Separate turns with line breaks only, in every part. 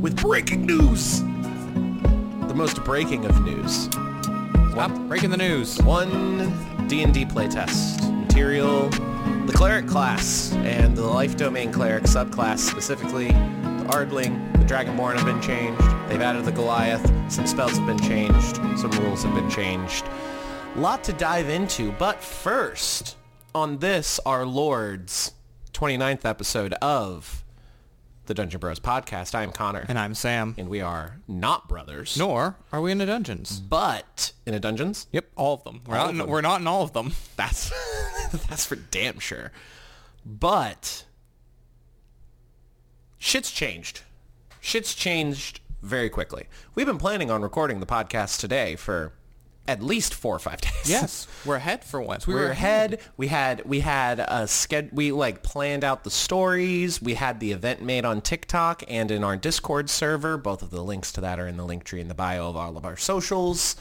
with breaking news. The most breaking of news.
Stop breaking the news.
One D&D playtest material, the cleric class and the life domain cleric subclass specifically. The Ardling, the Dragonborn have been changed. They've added the Goliath. Some spells have been changed. Some rules have been changed. A Lot to dive into, but first, on this, our Lord's 29th episode of the Dungeon Bros podcast, I am Connor.
And I'm Sam.
and we are not brothers.
Nor are we in the dungeons.
But in a dungeons,
Yep, all of them. We're,
All
not in,
them.
we're not in all of them.
That's that's for damn sure. But shit's changed. Shit's changed very quickly. We've been planning on recording the podcast today for at least four or five days.
Yes, we're ahead for once.
We were ahead. We had we had a sched- we like planned out the stories. We had the event made on TikTok and in our Discord server. Both of the links to that are in the Linktree in the bio of all of our socials.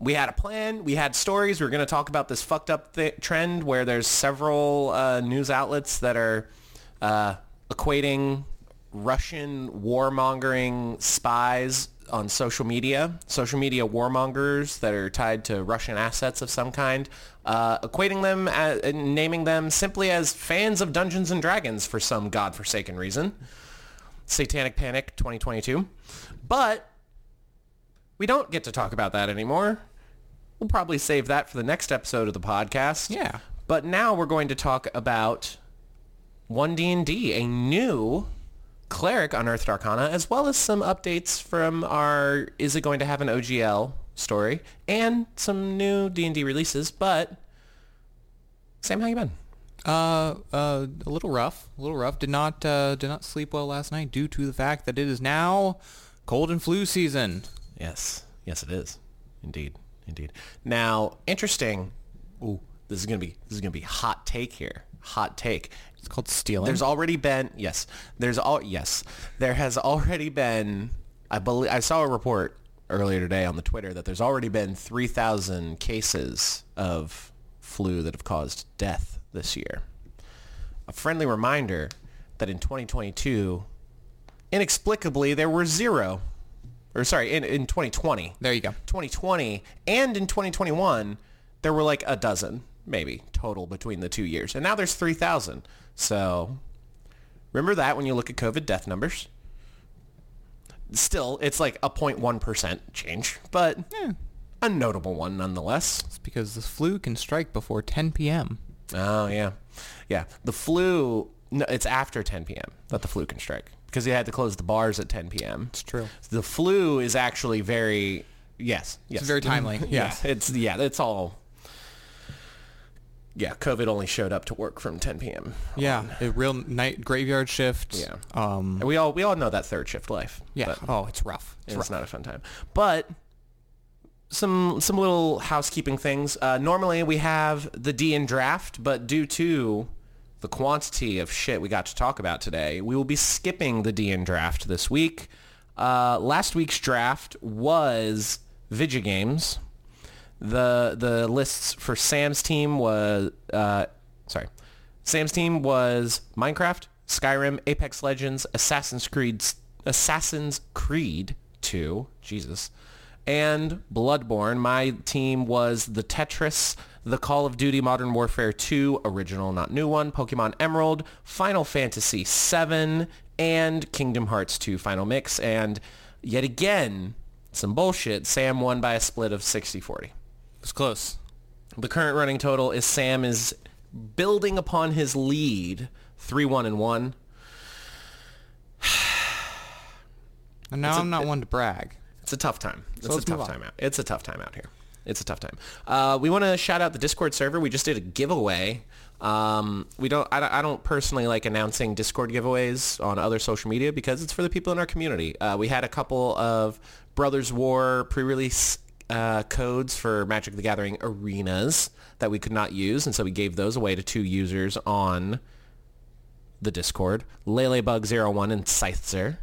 We had a plan. We had stories. We were going to talk about this fucked up th- trend where there's several uh, news outlets that are uh, equating Russian warmongering spies on social media, social media warmongers that are tied to Russian assets of some kind, uh, equating them as, and naming them simply as fans of Dungeons and Dragons for some godforsaken reason. Satanic Panic 2022. But we don't get to talk about that anymore. We'll probably save that for the next episode of the podcast.
Yeah.
But now we're going to talk about 1D&D, a new cleric unearthed arcana, as well as some updates from our Is It Going to Have an OGL story, and some new D&D releases. But, Sam, how you been?
Uh, uh, a little rough. A little rough. Did not, uh, did not sleep well last night due to the fact that it is now cold and flu season.
Yes. Yes, it is. Indeed. Indeed. Now, interesting. Ooh, this is gonna be this is gonna be hot take here. Hot take.
It's called stealing.
There's already been yes. There's all yes. There has already been. I believe I saw a report earlier today on the Twitter that there's already been 3,000 cases of flu that have caused death this year. A friendly reminder that in 2022, inexplicably there were zero. Or sorry, in, in 2020,
there you go.
2020 and in 2021 there were like a dozen maybe total between the two years and now there's 3000 so remember that when you look at covid death numbers still it's like a 0.1% change but a notable one nonetheless
It's because the flu can strike before 10 p.m.
oh yeah yeah the flu no, it's after 10 p.m that the flu can strike because they had to close the bars at 10 p.m
It's true.
the flu is actually very yes yes
very timely,
yeah
yes.
it's yeah it's all yeah covid only showed up to work from 10 p.m
Yeah, a real night graveyard shift.
Yeah.
Um.
we all we all know that third shift life
Yeah. Oh, it's rough. It's
it's
rough.
not a fun time but some some little housekeeping things uh, normally we have the d in draft but due to the quantity of shit we got to talk about today we will be skipping the d in draft this week uh, last week's draft was Vigigames. The the lists for Sam's team was uh, sorry. Sam's team was Minecraft, Skyrim, Apex Legends, Assassin's Creed Assassin's Creed 2, Jesus, and Bloodborne. My team was the Tetris, the Call of Duty Modern Warfare 2 original, not new one, Pokemon Emerald, Final Fantasy 7, and Kingdom Hearts 2 Final Mix. And yet again, some bullshit. Sam won by a split of 60-40.
It's close.
The current running total is Sam is building upon his lead, three one and one.
And now I'm not one to brag.
It's a tough time. It's a tough time out. It's a tough time out here. It's a tough time. Uh, we want to shout out the Discord server. We just did a giveaway. Um, we don't. I, don't- I don't personally like announcing Discord giveaways on other social media because it's for the people in our community. Uh, we had a couple of Brothers War pre-release uh, codes for Magic the Gathering arenas that we could not use, and so we gave those away to two users on the Discord, Lelebug01 and Scyther.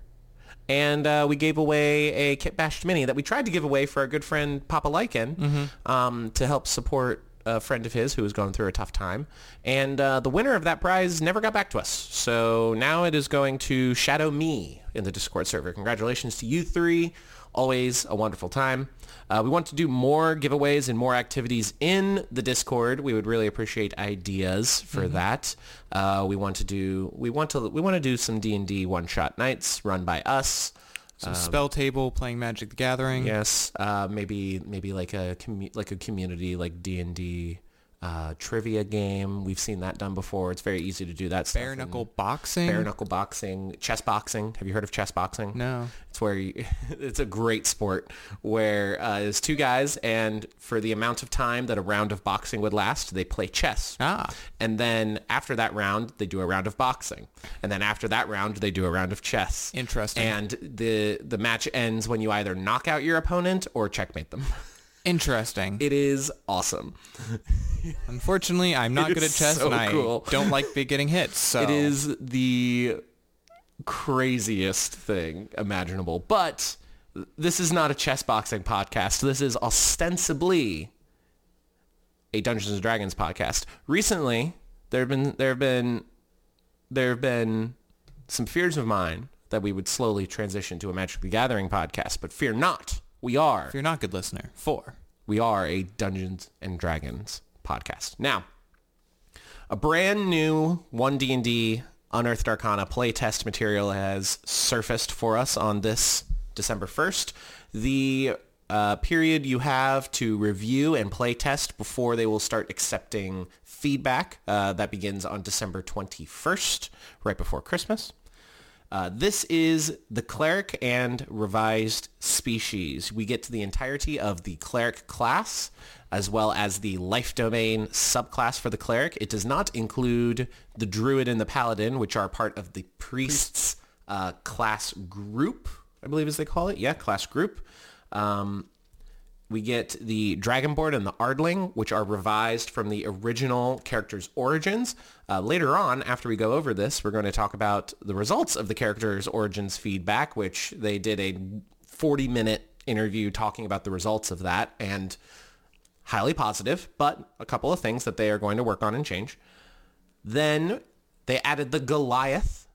And uh, we gave away a Kitbashed Mini that we tried to give away for our good friend Papa Lycan um, to help support a friend of his who was going through a tough time. And uh, the winner of that prize never got back to us. So now it is going to shadow me in the Discord server. Congratulations to you three. Always a wonderful time. Uh, we want to do more giveaways and more activities in the Discord. We would really appreciate ideas for that. Uh, we want to do we want to we want to do some D and D one shot nights run by us.
Some SpellTable, playing Magic the Gathering.
Yes, uh, maybe maybe like a commu- like a community like D and D uh, trivia game. We've seen that done before. It's very easy to do that. stuff
Bare knuckle boxing.
bare knuckle boxing, chess boxing. Have you heard of chess boxing?
No.
It's where you, it's a great sport where uh, it's two guys, and for the amount of time that a round of boxing would last, they play chess.
Ah.
And then after that round, they do a round of boxing. And then after that round, they do a round of chess.
Interesting.
And the the match ends when you either knock out your opponent or checkmate them.
Interesting.
It is awesome.
Unfortunately, I'm not good at chess,
so
and I
cool.
don't like getting hits. So
It is the craziest thing imaginable. But this is not a chess boxing podcast. This is ostensibly a Dungeons and Dragons podcast. Recently, there have been there have been there have been some fears of mine that we would slowly transition to a Magic the Gathering podcast, but fear not. We are
If you're not a good listener, four.
we are a Dungeons and Dragons podcast. Now, a brand new 1D&D Unearthed Arcana playtest material has surfaced for us on this December 1st. The uh, period you have to review and playtest before they will start accepting feedback, uh, that begins on December 21st, right before Christmas. Uh, this is the cleric and revised species. We get to the entirety of the cleric class as well as the life domain subclass for the cleric. It does not include the druid and the paladin, which are part of the priest's uh, class group, I believe as they call it. Yeah, class group. Um, we get the Dragonborn and the Ardling, which are revised from the original character's origins. Uh, later on, after we go over this, we're going to talk about the results of the character's origins feedback, which they did a 40-minute interview talking about the results of that, and highly positive, but a couple of things that they are going to work on and change. Then they added the Goliath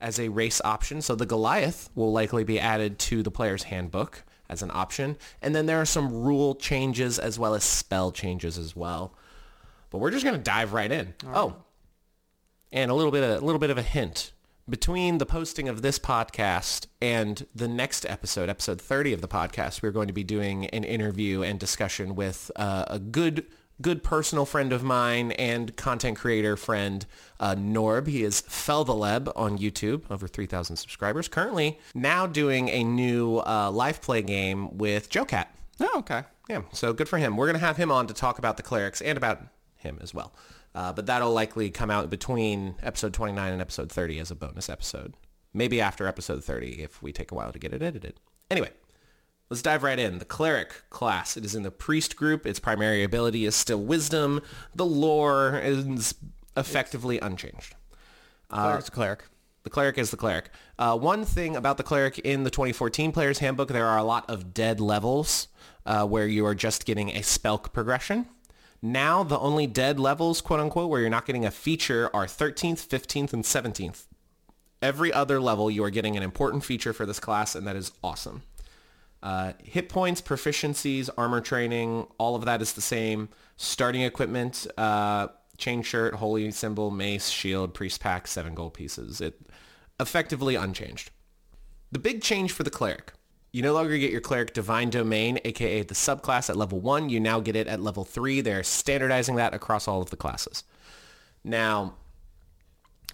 as a race option. So the Goliath will likely be added to the player's handbook as an option. And then there are some rule changes as well as spell changes as well. But we're just going to dive right in. Oh, and a little bit of, a little bit of a hint. Between the posting of this podcast and the next episode, episode 30 of the podcast, we're going to be doing an interview and discussion with uh, a good good personal friend of mine and content creator friend, uh, Norb. He is Feltheleb on YouTube, over 3,000 subscribers. Currently now doing a new uh, live play game with Joe Cat.
Oh, okay.
Yeah, so good for him. We're going to have him on to talk about the clerics and about him as well. Uh, but that'll likely come out between episode 29 and episode 30 as a bonus episode. Maybe after episode 30 if we take a while to get it edited. Anyway, let's dive right in. The cleric class. It is in the priest group. Its primary ability is still wisdom. The lore is effectively unchanged.
Cleric's a cleric.
The cleric is the cleric. Uh, one thing about the cleric in the 2014 Player's Handbook, there are a lot of dead levels uh, where you are just getting a spell progression. Now, the only dead levels, quote unquote, where you're not getting a feature are 13th, 15th, and 17th. Every other level, you are getting an important feature for this class, and that is awesome. Uh, hit points, proficiencies, armor training, all of that is the same. Starting equipment, uh, chain shirt, holy symbol, mace, shield, priest pack, seven gold pieces. It effectively unchanged. The big change for the cleric. You no longer get your cleric divine domain, aka the subclass at level one. You now get it at level three. They're standardizing that across all of the classes. Now,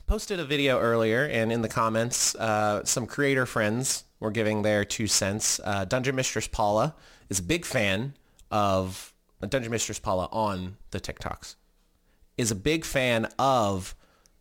posted a video earlier, and in the comments, uh, some creator friends were giving their two cents. Uh, Dungeon Mistress Paula is a big fan of uh, Dungeon Mistress Paula on the TikToks. Is a big fan of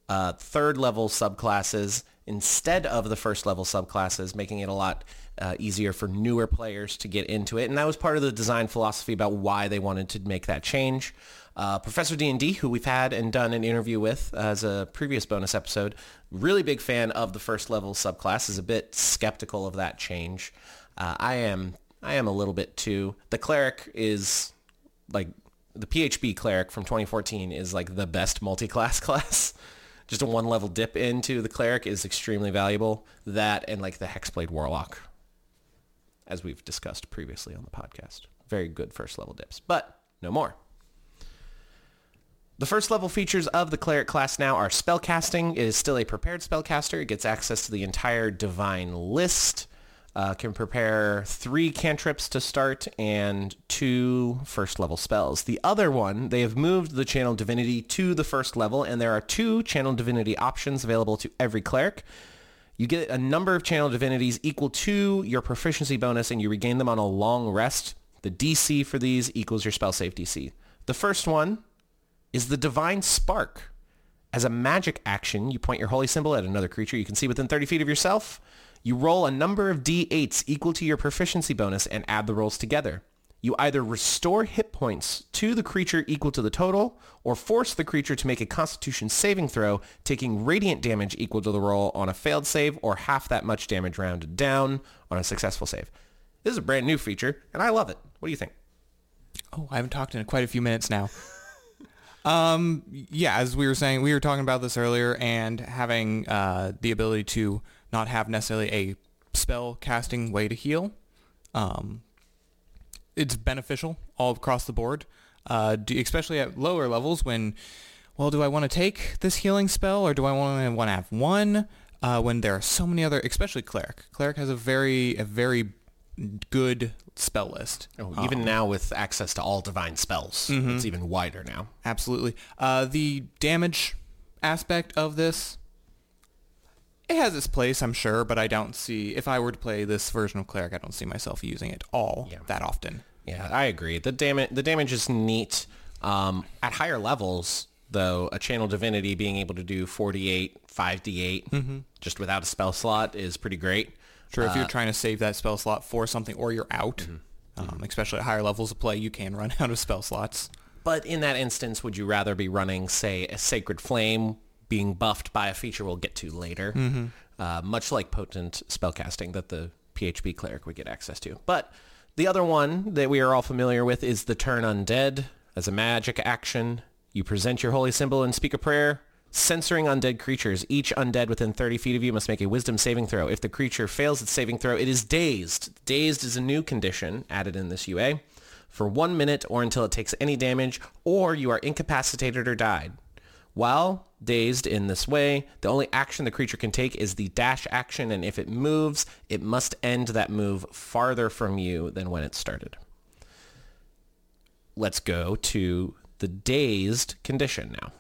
uh, third level subclasses instead of the first level subclasses, making it a lot uh, easier for newer players to get into it. And that was part of the design philosophy about why they wanted to make that change. Uh, Professor D&D, who we've had and done an interview with as a previous bonus episode, really big fan of the first level subclass, is a bit skeptical of that change. Uh, I am I am a little bit too. The cleric is like the PHB cleric from 2014 is like the best multi-class class. Just a one level dip into the cleric is extremely valuable. That and like the Hexblade Warlock, as we've discussed previously on the podcast. Very good first level dips, but no more. The first level features of the cleric class now are spellcasting. It is still a prepared spellcaster. It gets access to the entire divine list. Uh, can prepare three cantrips to start and two first level spells. The other one, they have moved the channel divinity to the first level, and there are two channel divinity options available to every cleric. You get a number of channel divinities equal to your proficiency bonus, and you regain them on a long rest. The DC for these equals your spell save DC. The first one is the Divine Spark. As a magic action, you point your holy symbol at another creature you can see within 30 feet of yourself. You roll a number of d8s equal to your proficiency bonus and add the rolls together. You either restore hit points to the creature equal to the total, or force the creature to make a constitution saving throw, taking radiant damage equal to the roll on a failed save, or half that much damage rounded down on a successful save. This is a brand new feature, and I love it. What do you think?
Oh, I haven't talked in quite a few minutes now. um, yeah, as we were saying, we were talking about this earlier, and having uh, the ability to not have necessarily a spell casting way to heal. Um, it's beneficial all across the board, uh, do, especially at lower levels when, well, do I want to take this healing spell or do I want to want to have one? Uh, when there are so many other, especially cleric. Cleric has a very a very good spell list.
Oh, even now with access to all divine spells, it's even wider now.
Absolutely. Uh, the damage aspect of this, it has its place, I'm sure, but I don't see, if I were to play this version of Cleric, I don't see myself using it all
Yeah.
that often.
Yeah, I agree. The damage the damage is neat. Um, at higher levels, though, a channel divinity being able to do 48, 5d8 just without a spell slot is pretty great.
Sure, if you're trying to save that spell slot for something or you're out,
Mm-hmm.
um, especially at higher levels of play, you can run out of spell slots.
But in that instance, would you rather be running, say, a Sacred Flame being buffed by a feature we'll get to later, uh, much like potent spellcasting that the PHB cleric would get access to. But the other one that we are all familiar with is the Turn Undead. As a magic action, you present your holy symbol and speak a prayer. Censoring undead creatures. Each undead within 30 feet of you must make a wisdom saving throw. If the creature fails its saving throw, it is dazed. Dazed is a new condition added in this UA for one minute or until it takes any damage or you are incapacitated or died. While dazed in this way, the only action the creature can take is the dash action and if it moves, it must end that move farther from you than when it started. Let's go to the dazed condition now.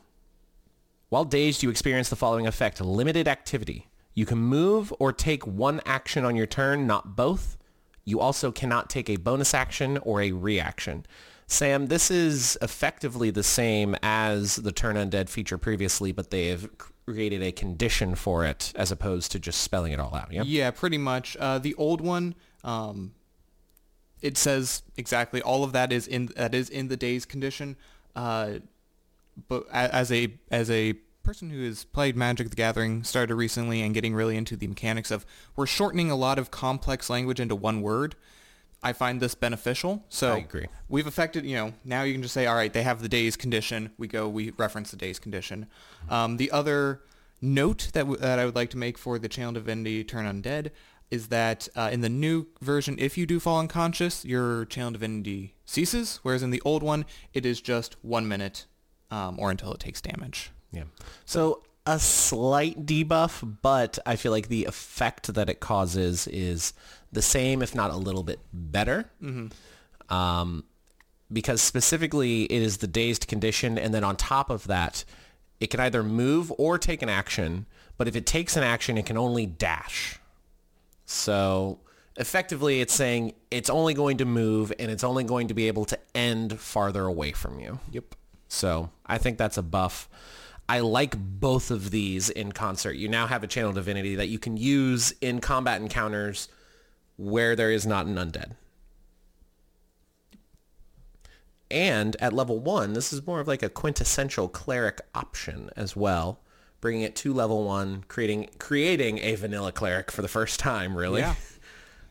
While dazed, you experience the following effect. Limited activity. You can move or take one action on your turn, not both. You also cannot take a bonus action or a reaction. Sam, this is effectively the same as the Turn Undead feature previously, but they have created a condition for it as opposed to just spelling it all out. Yeah.
Yeah, pretty much. Uh, the old one, um, it says exactly all of that is in that is in the dazed condition. Uh, but as a as a person who has played Magic the Gathering, started recently and getting really into the mechanics of we're shortening a lot of complex language into one word. I find this beneficial. So
I agree.
we've affected, you know, now you can just say, all right, they have the dazed condition. We go, we reference the dazed condition. Um, the other note that, w- that I would like to make for the Channel Divinity Turn Undead is that uh, in the new version, if you do fall unconscious, your Channel Divinity ceases, whereas in the old one, it is just one minute um, or until it takes damage.
Yeah. So a slight debuff, but I feel like the effect that it causes is the same, if not a little bit better. Um, because specifically it is the dazed condition, and then on top of that, it can either move or take an action. But if it takes an action, it can only dash. So effectively, it's saying it's only going to move, and it's only going to be able to end farther away from you.
Yep.
So I think that's a buff. I like both of these in concert. You now have a channel divinity that you can use in combat encounters where there is not an undead. And at level one, this is more of like a quintessential cleric option as well, bringing it to level one, creating creating a vanilla cleric for the first time, really.
Yeah.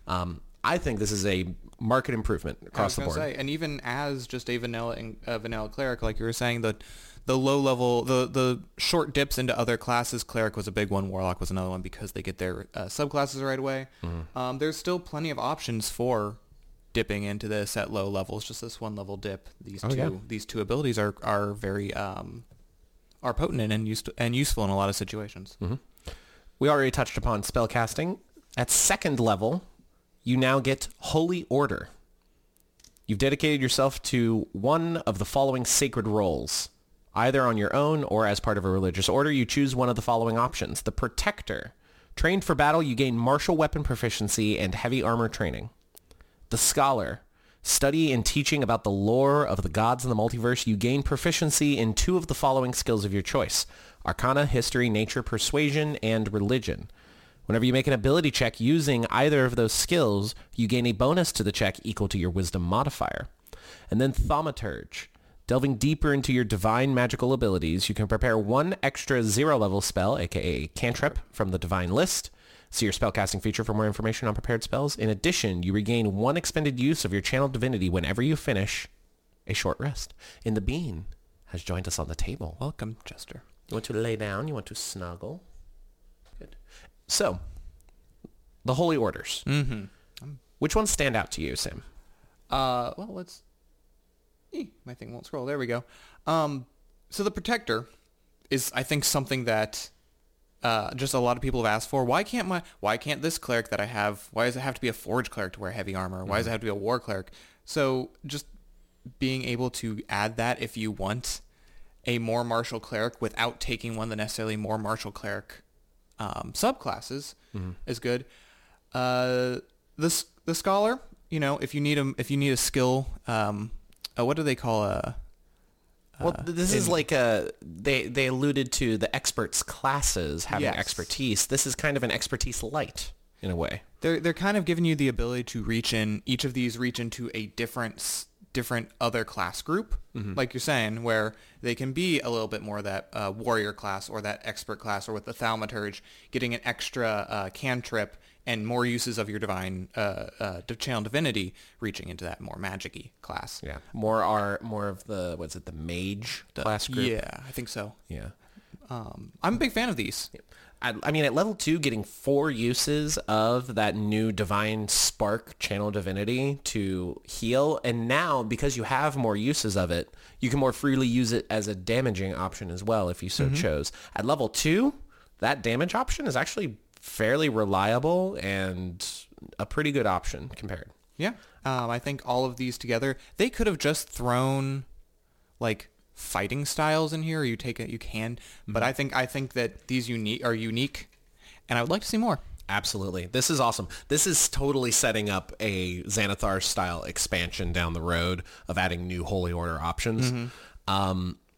Um, I think this is a market improvement
I
across
was
the board.
Say, and even as just a vanilla a vanilla cleric, like you were saying, the the low level, the the short dips into other classes. Cleric was a big one. Warlock was another one because they get their uh, subclasses right away.
Mm-hmm.
Um, there's still plenty of options for dipping into this at low levels. Just this one level dip. These
Oh,
two
yeah.
these two abilities are are very um, are potent and used and useful in a lot of situations.
Mm-hmm. We already touched upon spellcasting. At second level, you now get Holy Order. You've dedicated yourself to one of the following sacred roles. Either on your own or as part of a religious order, you choose one of the following options. The Protector. Trained for battle, you gain martial weapon proficiency and heavy armor training. The Scholar. Study and teaching about the lore of the gods in the multiverse, you gain proficiency in two of the following skills of your choice. Arcana, History, Nature, Persuasion, and Religion. Whenever you make an ability check using either of those skills, you gain a bonus to the check equal to your Wisdom modifier. And then Thaumaturge. Delving deeper into your divine magical abilities, you can prepare one extra zero-level spell, aka cantrip, from the divine list. See your spellcasting feature for more information on prepared spells. In addition, you regain one expended use of your channel divinity whenever you finish a short rest. And the bean has joined us on the table.
Welcome, Chester.
You want to lay down? You want to snuggle? Good. So, the holy orders.
Mm-hmm.
Which ones stand out to you, Sam?
Uh, well, let's. Eh, my thing won't scroll. There we go. Um, so the protector is, I think, something that uh, just a lot of people have asked for. Why can't my? Why can't this cleric that I have? Why does it have to be a forge cleric to wear heavy armor? Why does it have to be a war cleric? So just being able to add that if you want a more martial cleric without taking one of the necessarily more martial cleric um, subclasses is good. Uh, this the scholar, you know, if you need a if you need a skill, um, uh, what do they call a?
Well, th- this is like a they they alluded to the experts classes having
Yes.
expertise. This is kind of an expertise light in a way.
They're they're kind of giving you the ability to reach in. Each of these reach into a different s- different other class group, like you're saying, where they can be a little bit more that uh, warrior class or that expert class, or with the thaumaturge, getting an extra uh, cantrip and more uses of your divine uh, uh, channel divinity, reaching into that more magic-y class.
Yeah, more are more of the what's it the mage the, class group.
Yeah, I think so.
yeah.
Um, I'm a big fan of these.
I, I mean, at level two, getting four uses of that new divine spark channel divinity to heal, and now because you have more uses of it, you can more freely use it as a damaging option as well if you so chose. At level two, that damage option is actually fairly reliable and a pretty good option compared.
Yeah. Um, I think all of these together, they could have just thrown like fighting styles in here. You take it, you can, but I think I think that these unique are unique, and I would like to see more.
Absolutely. This is awesome. This is totally setting up a Xanathar style expansion down the road of adding new Holy Order options. Um, I-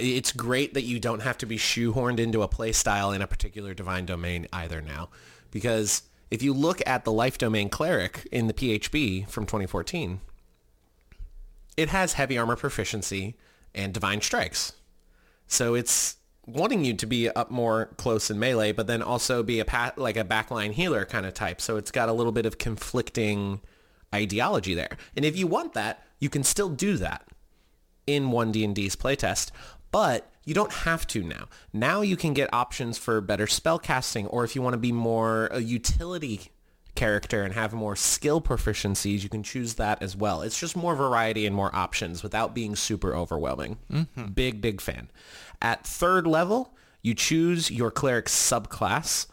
it's great that you don't have to be shoehorned into a play style in a particular divine domain either now. Because if you look at the life domain cleric in the PHB from 2014, it has heavy armor proficiency and divine strikes. So it's wanting you to be up more close in melee, but then also be a pat, like a backline healer kind of type. So it's got a little bit of conflicting ideology there. And if you want that, you can still do that in one D&D's playtest, but you don't have to now. Now you can get options for better spell casting, or if you want to be more a utility character and have more skill proficiencies, you can choose that as well. It's just more variety and more options without being super overwhelming. Big, big fan. At third level, you choose your cleric subclass.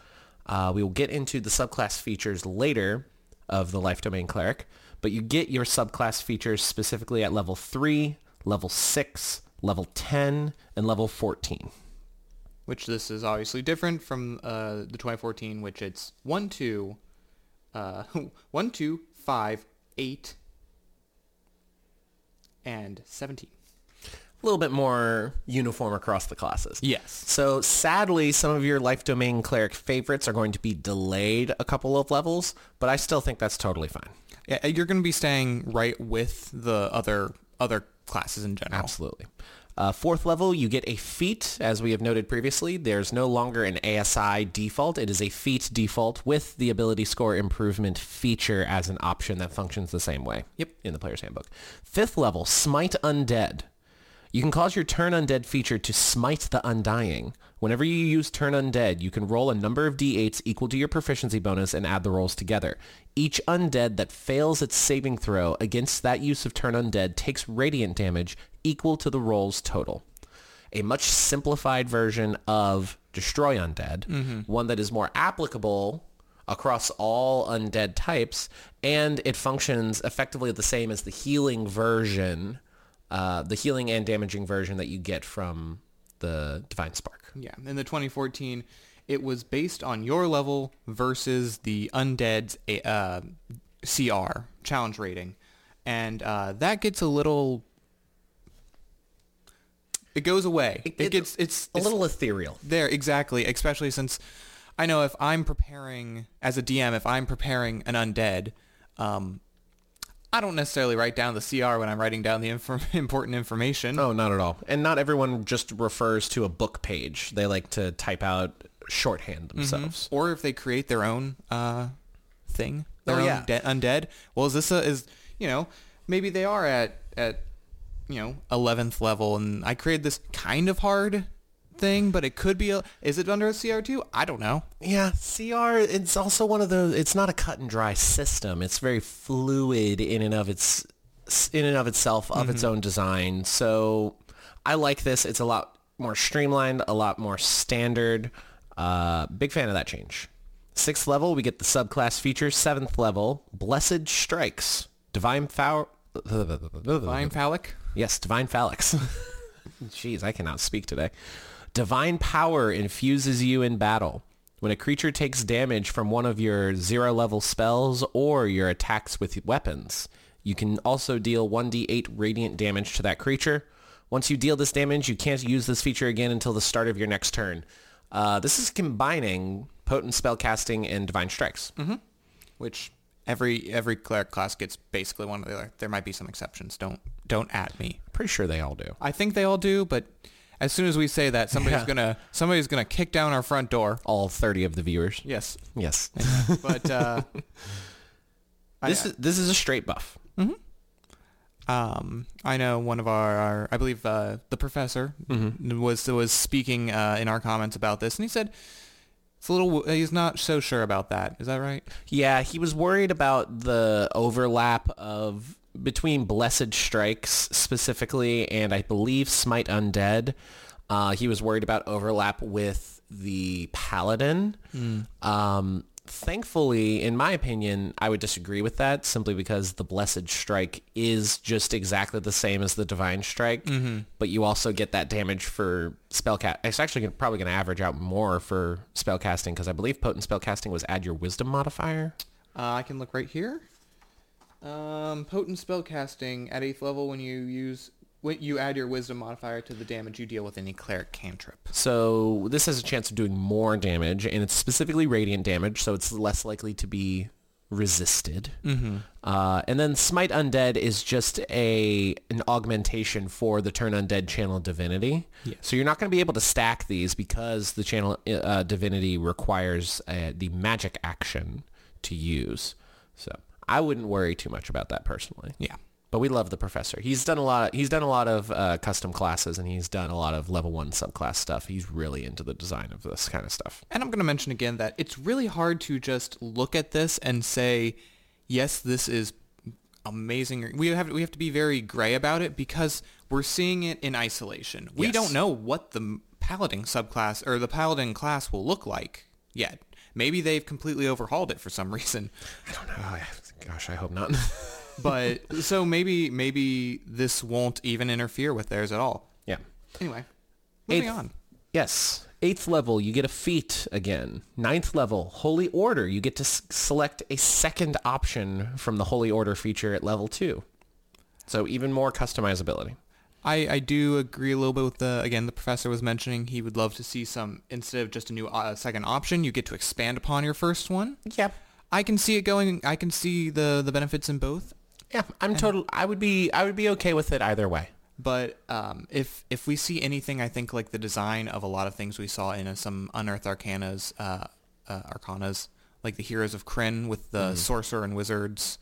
Uh, we will get into the subclass features later of the life domain cleric, but you get your subclass features specifically at level 3, level 6, level 10, and level 14.
Which this is obviously different from uh, the 2014, which it's one, two, uh, one, two, five, eight, and seventeen.
A little bit more uniform across the classes.
Yes.
So sadly, some of your life domain cleric favorites are going to be delayed a couple of levels, but I still think that's totally fine.
Yeah, you're going to be staying right with the other other classes in general.
Absolutely. Uh, fourth level, you get a feat, as we have noted previously. There's no longer an ASI default. It is a feat default with the ability score improvement feature as an option that functions the same way. Yep, in the player's handbook. Fifth level, Smite Undead. You can cause your Turn Undead feature to smite the Undying. Whenever you use Turn Undead, you can roll a number of d8s equal to your proficiency bonus and add the rolls together. Each Undead that fails its saving throw against that use of Turn Undead takes radiant damage equal to the roll's total. A much simplified version of Destroy Undead, one that is more applicable across all undead types, and it functions effectively the same as the healing version, uh, the healing and damaging version that you get from the Divine Spark.
Yeah, in the 2014, it was based on your level versus the undead's uh, CR challenge rating, and uh, that gets a little. It goes away. It,
It-
gets it's,
A
it's
little ethereal.
there exactly, especially since I know if I'm preparing as a DM, if I'm preparing an undead, um, I don't necessarily write down the CR when I'm writing down the infor- important information.
Oh, not at all. And not everyone just refers to a book page. They like to type out shorthand themselves.
or if they create their own uh, thing, their
Oh,
own
yeah.
de- undead. Well, is this a, is you know maybe they are at at you know eleventh level, and I created this kind of hard thing, but it could be a. Is it under a CR two? I don't know.
Yeah, CR, it's also one of those, it's not a cut and dry system. It's very fluid in and of its, in and of itself, of its own design. So I like this. It's a lot more streamlined, a lot more standard. Uh, big fan of that change. Sixth level, we get the subclass feature. Seventh level, Blessed Strikes. Divine Foul...
Fine phallic.
Yes, divine phallics. Jeez, I cannot speak today. Divine power infuses you in battle. When a creature takes damage from one of your zero level spells or your attacks with weapons, you can also deal 1d8 radiant damage to that creature. Once you deal this damage, you can't use this feature again until the start of your next turn. Uh, this is combining potent spell casting and divine strikes.
which every every cleric class gets basically one or the other. There might be some exceptions. Don't don't at me.
Pretty sure they all do.
I think they all do, but as soon as we say that, somebody's
Yeah.
gonna somebody's gonna kick down our front door.
All 30 of the viewers.
Yes,
Yes.
but uh, I-
This is this is a straight buff.
um, I know one of our, our I believe uh, the professor was was speaking uh, in our comments about this, and he said it's a little. He's not so sure about that. Is that right?
Yeah, he was worried about the overlap of between Blessed Strikes specifically and I believe Smite Undead. Uh, he was worried about overlap with the Paladin. Um, thankfully, in my opinion, I would disagree with that simply because the Blessed Strike is just exactly the same as the Divine Strike, but you also get that damage for spellcast. It's actually gonna- probably going to average out more for spellcasting because I believe potent spellcasting was add your Wisdom modifier.
Uh, I can look right here. Um, potent spellcasting at eighth level when you use when you add your wisdom modifier to the damage you deal with any cleric cantrip.
So this has a chance of doing more damage, and it's specifically radiant damage, so it's less likely to be resisted. Mm-hmm. Uh, and then Smite Undead is just a an augmentation for the Turn Undead channel Divinity.
Yes.
So you're not going to be able to stack these because the channel uh, Divinity requires uh, the magic action to use. So I wouldn't worry too much about that personally.
Yeah.
But we love the professor. He's done a lot. he's done a lot of uh, custom classes, and he's done a lot of level one subclass stuff. He's really into the design of this kind of stuff.
And I'm going to mention again that it's really hard to just look at this and say, yes, this is amazing. We have we have to be very gray about it because we're seeing it in isolation. We
Yes.
don't know what the paladin subclass or the paladin class will look like yet. Maybe they've completely overhauled it for some reason.
I don't know. Gosh, I hope not.
But so maybe maybe this won't even interfere with theirs at all.
yeah.
Anyway, moving
Eighth-
on.
Yes. Eighth level, you get a feat again. Ninth level, Holy Order. You get to s- select a second option from the Holy Order feature at level two. So even more customizability.
I, I do agree a little bit with the again the professor was mentioning he would love to see some instead of just a new uh, second option you get to expand upon your first one.
Yep.
I can see it going. I can see the the benefits in both.
Yeah, I'm total. I would be. I would be okay with it either way.
But um, if if we see anything, I think like the design of a lot of things we saw in uh, some unearthed arcanas, uh, uh, arcanas, like the Heroes of Krynn with the sorcerer and wizards.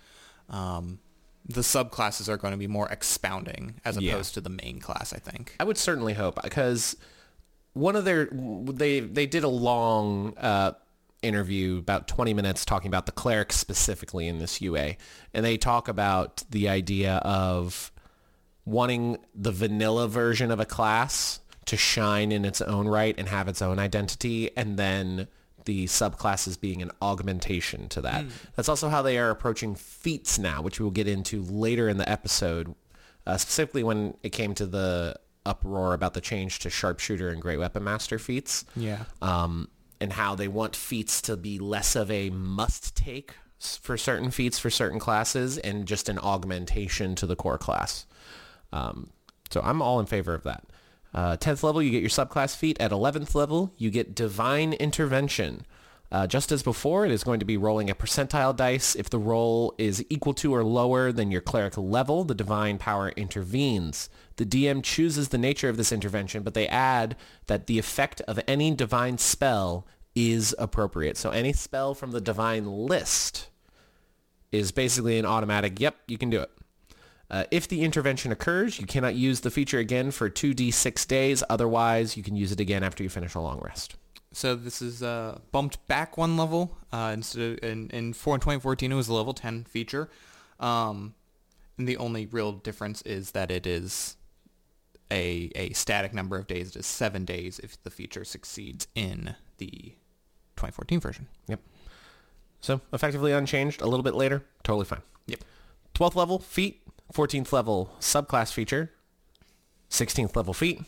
Um, the subclasses are going to be more expounding as
Yeah.
opposed to the main class. I think.
I would certainly hope because one of their they they did a long uh, interview about 20 minutes talking about the clerics specifically in this UA and they talk about the idea of wanting the vanilla version of a class to shine in its own right and have its own identity and then the subclasses being an augmentation to that. That's also how they are approaching feats now, which we will get into later in the episode, uh, specifically when it came to the uproar about the change to sharpshooter and great weapon master feats
Yeah.
um, and how they want feats to be less of a must take for certain feats for certain classes and just an augmentation to the core class. Um, so I'm all in favor of that. Uh, 10th level, you get your subclass feat. At 11th level, you get Divine Intervention. Uh, just as before, it is going to be rolling a percentile dice. If the roll is equal to or lower than your cleric level, the divine power intervenes. The DM chooses the nature of this intervention, but they add that the effect of any divine spell is appropriate. So any spell from the divine list is basically an automatic, yep, you can do it. Uh, if the intervention occurs, you cannot use the feature again for 2d6 days. Otherwise, you can use it again after you finish a long rest.
So this is uh, bumped back one level. Uh, instead of, in, in 4 in 2014, it was a level 10 feature. Um, and the only real difference is that it is a, a static number of days. It is seven days if the feature succeeds in the 2014 version.
Yep. So effectively unchanged. A little bit later, totally fine.
Yep.
12th level, feat. 14th level, subclass feature. 16th level, feat.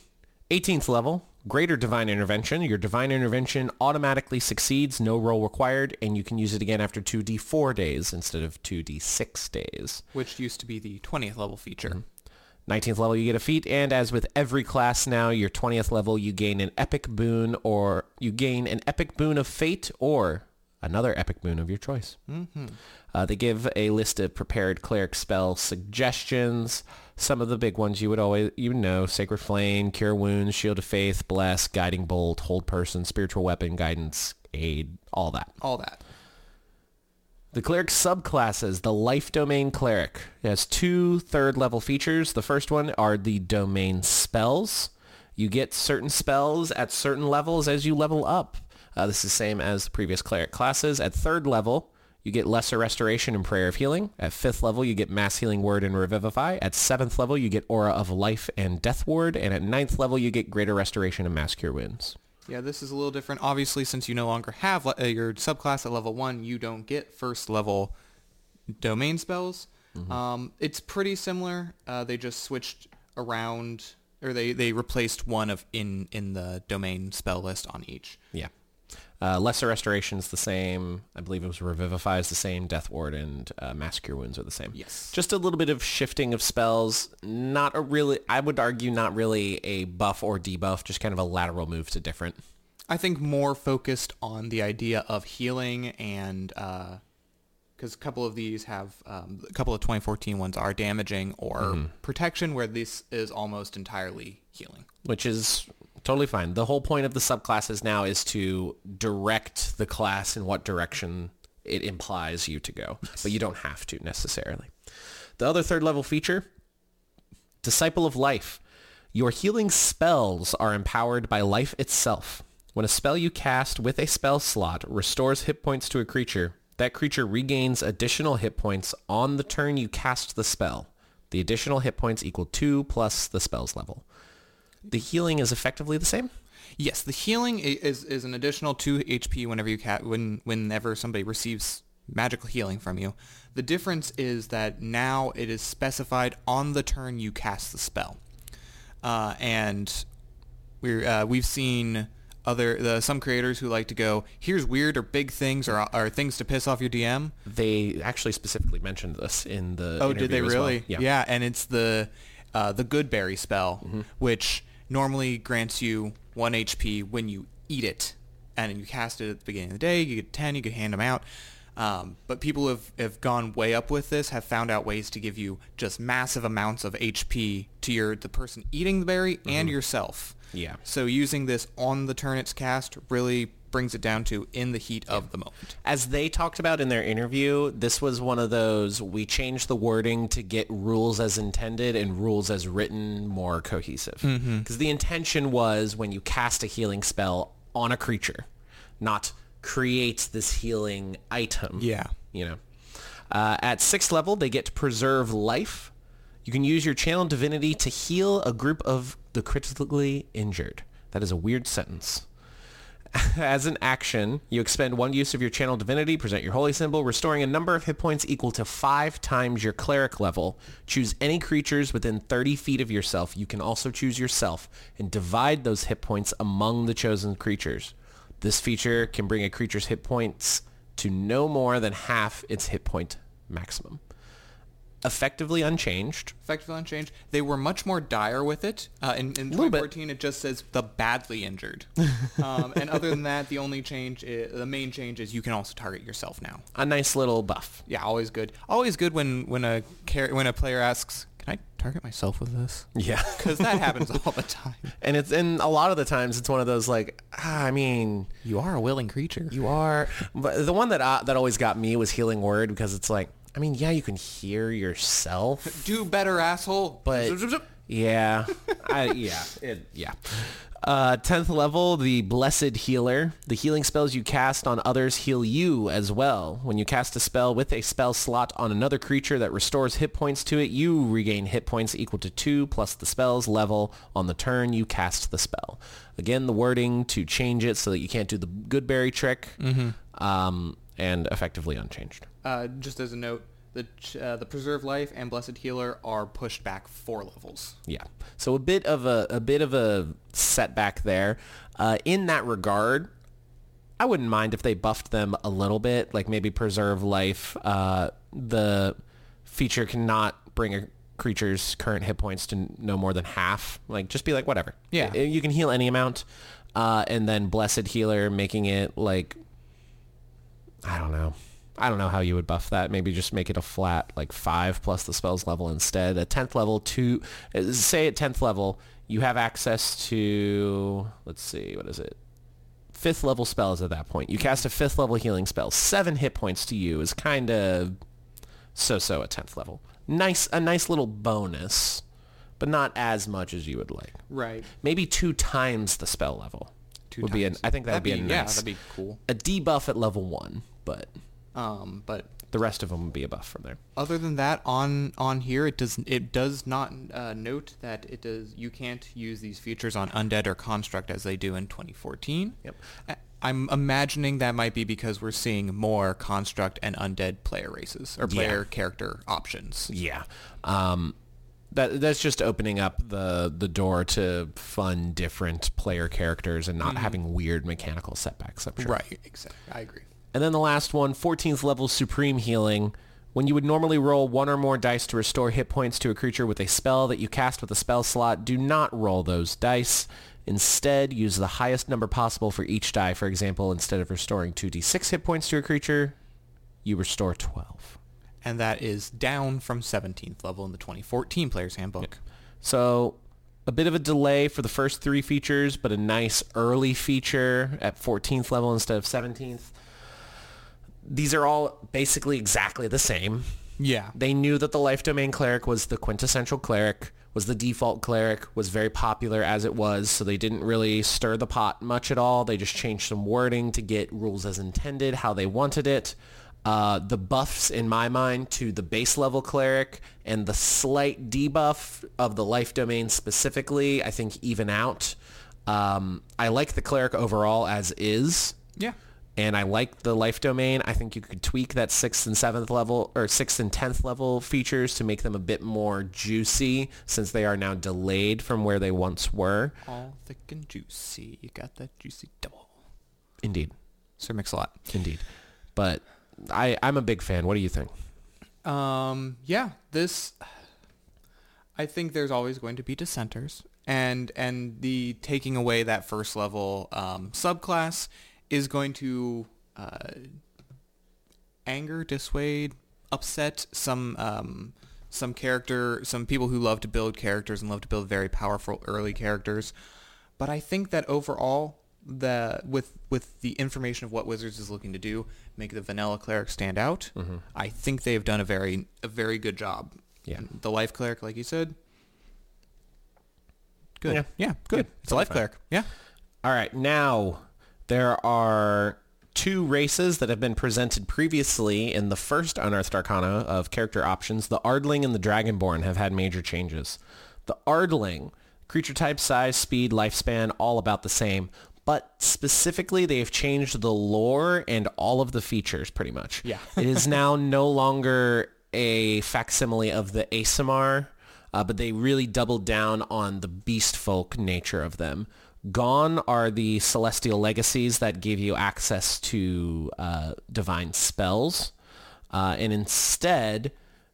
18th level, greater divine intervention. Your divine intervention automatically succeeds, no roll required, and you can use it again after 2d4 days instead of 2d6 days.
Which used to be the 20th level feature. Mm-hmm.
19th level, you get a feat, and as with every class now, your 20th level, you gain an epic boon, or you gain an epic boon of fate, or another epic boon of your choice.
Mm-hmm.
Uh, they give a list of prepared cleric spell suggestions. Some of the big ones you would always you know: Sacred Flame, Cure Wounds, Shield of Faith, Bless, Guiding Bolt, Hold Person, Spiritual Weapon, Guidance, Aid, all that.
All that.
The cleric subclasses, the life domain cleric. It has two third level features. The first one are the domain spells. You get certain spells at certain levels as you level up. Uh, this is the same as the previous cleric classes. At third level, you get lesser restoration and prayer of healing. At fifth level, you get mass healing word and revivify. At seventh level, you get aura of life and death ward. And at ninth level, you get greater restoration and mass cure wounds.
Yeah, this is a little different. Obviously, since you no longer have le- uh, your subclass at level one, you don't get first level domain spells. Um, it's pretty similar. Uh, they just switched around, or they, they replaced one of in in the domain spell list on each.
Yeah. Uh, lesser restoration is the same. I believe it was revivify is the same. Death ward and uh, mass cure wounds are the same.
Yes.
Just a little bit of shifting of spells. Not a really. I would argue not really a buff or debuff. Just kind of a lateral move to different.
I think more focused on the idea of healing and because a couple of these have um, a couple of 2014 ones are damaging or protection, where this is almost entirely healing.
which is totally fine. The whole point of the subclasses now is to direct the class in what direction it implies you to go, but you don't have to necessarily. The other third level feature, Disciple of Life. Your healing spells are empowered by life itself. When a spell you cast with a spell slot restores hit points to a creature, that creature regains additional hit points on the turn you cast the spell. The additional hit points equal 2 plus the spell's level. The healing is effectively the same.
Yes, the healing is is an additional two HP whenever you ca- when whenever somebody receives magical healing from you. The difference is that now it is specified on the turn you cast the spell, uh, and we're uh, we've seen other the, some creators who like to go here's weird or big things or or things to piss off your DM.
They actually specifically mentioned this in the
Oh, did they
as well.
really?
Yeah.
and it's the uh, the goodberry spell, which normally grants you one HP when you eat it, and you cast it at the beginning of the day. You get ten. You can hand them out. Um, but people have, have gone way up with this have found out ways to give you just massive amounts of HP to your the person eating the berry and yourself.
Yeah.
So using this on the turn it's cast really brings it down to in the heat of the moment.
As they talked about in their interview, this was one of those we changed the wording to get rules as intended and rules as written more cohesive. Because the intention was when you cast a healing spell on a creature, not create this healing item.
Yeah.
You know. Uh, at sixth level, they get to preserve life. You can use your channel divinity to heal a group of the critically injured. That is a weird sentence. As an action, you expend one use of your channel divinity, present your holy symbol, restoring a number of hit points equal to five times your cleric level. Choose any creatures within 30 feet of yourself. You can also choose yourself and divide those hit points among the chosen creatures. This feature can bring a creature's hit points to no more than half its hit point maximum. Effectively unchanged.
Effectively unchanged. They were much more dire with it. Uh, in in
Little bit.
it just says the badly injured. um, and other than that, the only change, i the main change is you can also target yourself now.
A nice little buff.
Yeah, always good. Always good when when a char- when a player asks, "Can I target myself with this?"
Yeah.
Because that happens all the time.
And it's and a lot of the times it's one of those like ah, I mean
You are a willing creature.
you are but the one that uh, that always got me was healing word because it's like I mean yeah you can hear yourself.
Do better, asshole.
but
Zip, zip, zip.
yeah. I yeah it, yeah. Uh 10th level the blessed healer. The healing spells you cast on others heal you as well. When you cast a spell with a spell slot on another creature that restores hit points to it you regain hit points equal to 2 plus the spell's level on the turn you cast the spell. Again the wording to change it so that you can't do the goodberry trick um, and effectively unchanged
Uh, just as a note, the uh, the preserve life and blessed healer are pushed back four levels.
Yeah. So a bit of a a bit of a setback there. Uh, in that regard, I wouldn't mind if they buffed them a little bit, like maybe preserve life. Uh, the feature cannot bring a creature's current hit points to no more than half. Like just be like whatever.
Yeah.
You can heal any amount. Uh, and then blessed healer making it like I don't know. I don't know how you would buff that. Maybe just make it a flat like five plus the spells level instead. A tenth level two. uh, Say at tenth level you have access to let's see what is it fifth level spells at that point. You cast a fifth level healing spell. Seven hit points to you is kind of so-so at tenth level. Nice, a nice little bonus, but not as much as you would like.
Right.
Maybe two times the spell level
Two
would be an. I think that would be, a
yeah, that'd be cool.
a debuff at level one, but
Um, but
the rest of them would be a buff from there.
other than that, on on here, it does it does not uh, note that it does. You can't use these features on undead or construct as they do in 2014.
Yep.
I'm imagining that might be because we're seeing more construct and undead player races or player
Yeah.
character options.
Yeah. Um, that that's just opening up the the door to fun different player characters and not having weird mechanical setbacks. I'm sure.
Right. Exactly. I agree.
And then the last one, 14th level Supreme Healing. When you would normally roll one or more dice to restore hit points to a creature with a spell that you cast with a spell slot, do not roll those dice. Instead, use the highest number possible for each die. For example, instead of restoring 2d6 hit points to a creature, you restore 12.
And that is down from 17th level in the 2014 Player's Handbook.
So a bit of a delay for the first three features, but a nice early feature at 14th level instead of 17th. These are all basically exactly the same.
Yeah.
They knew that the life domain cleric was the quintessential cleric, was the default cleric, was very popular as it was, so they didn't really stir the pot much at all. They just changed some wording to get rules as intended, how they wanted it. Uh, the buffs, in my mind, to the base level cleric and the slight debuff of the life domain specifically, I think even out. Um, I like the cleric overall as is
Yeah.
And I like the life domain. I think you could tweak that sixth and seventh level or sixth and tenth level features to make them a bit more juicy since they are now delayed from where they once were.
All thick and juicy. You got that juicy double.
Indeed,
Sir Mix-a-Lot.
indeed. But I, I'm a big fan. What do you think?
Um, yeah, this. I think there's always going to be dissenters, and and the taking away that first level um, subclass is going to uh, anger, dissuade, upset some um, some character, some people who love to build characters and love to build very powerful early characters. But I think that overall, the with with the information of what Wizards is looking to do, make the vanilla cleric stand out. I think they've done a very a very good job.
Yeah.
the life cleric, like you said, good.
Yeah.
Yeah, good.
Yeah,
it's a life
fine.
cleric. Yeah.
All right, now there are two races that have been presented previously in the first Unearthed Arcana of character options. The Ardling and the Dragonborn have had major changes. The Ardling, creature type, size, speed, lifespan, all about the same. But specifically, they've changed the lore and all of the features pretty much.
Yeah.
it is now no longer a facsimile of the Aasimar, uh, but they really doubled down on the beast folk nature of them. Gone are the celestial legacies that give you access to uh, divine spells, uh, and instead,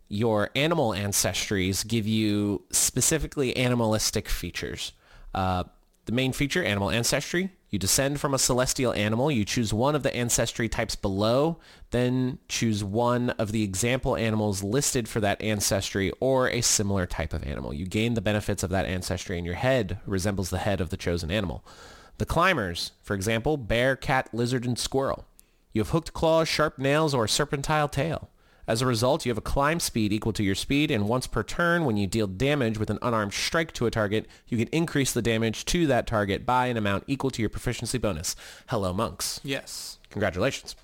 your animal ancestries give you specifically animalistic features. Uh, the main feature, animal ancestry, you descend from a celestial animal. You choose one of the ancestry types below, then choose one of the example animals listed for that ancestry or a similar type of animal. You gain the benefits of that ancestry and your head resembles the head of the chosen animal. The climbers, for example, bear, cat, lizard, and squirrel. You have hooked claws, sharp nails, or a serpentile tail. As a result, you have a climb speed equal to your speed, and once per turn, when you deal damage with an unarmed strike to a target, you can increase the damage to that target by an amount equal to your proficiency bonus. Hello, monks.
Yes.
Congratulations.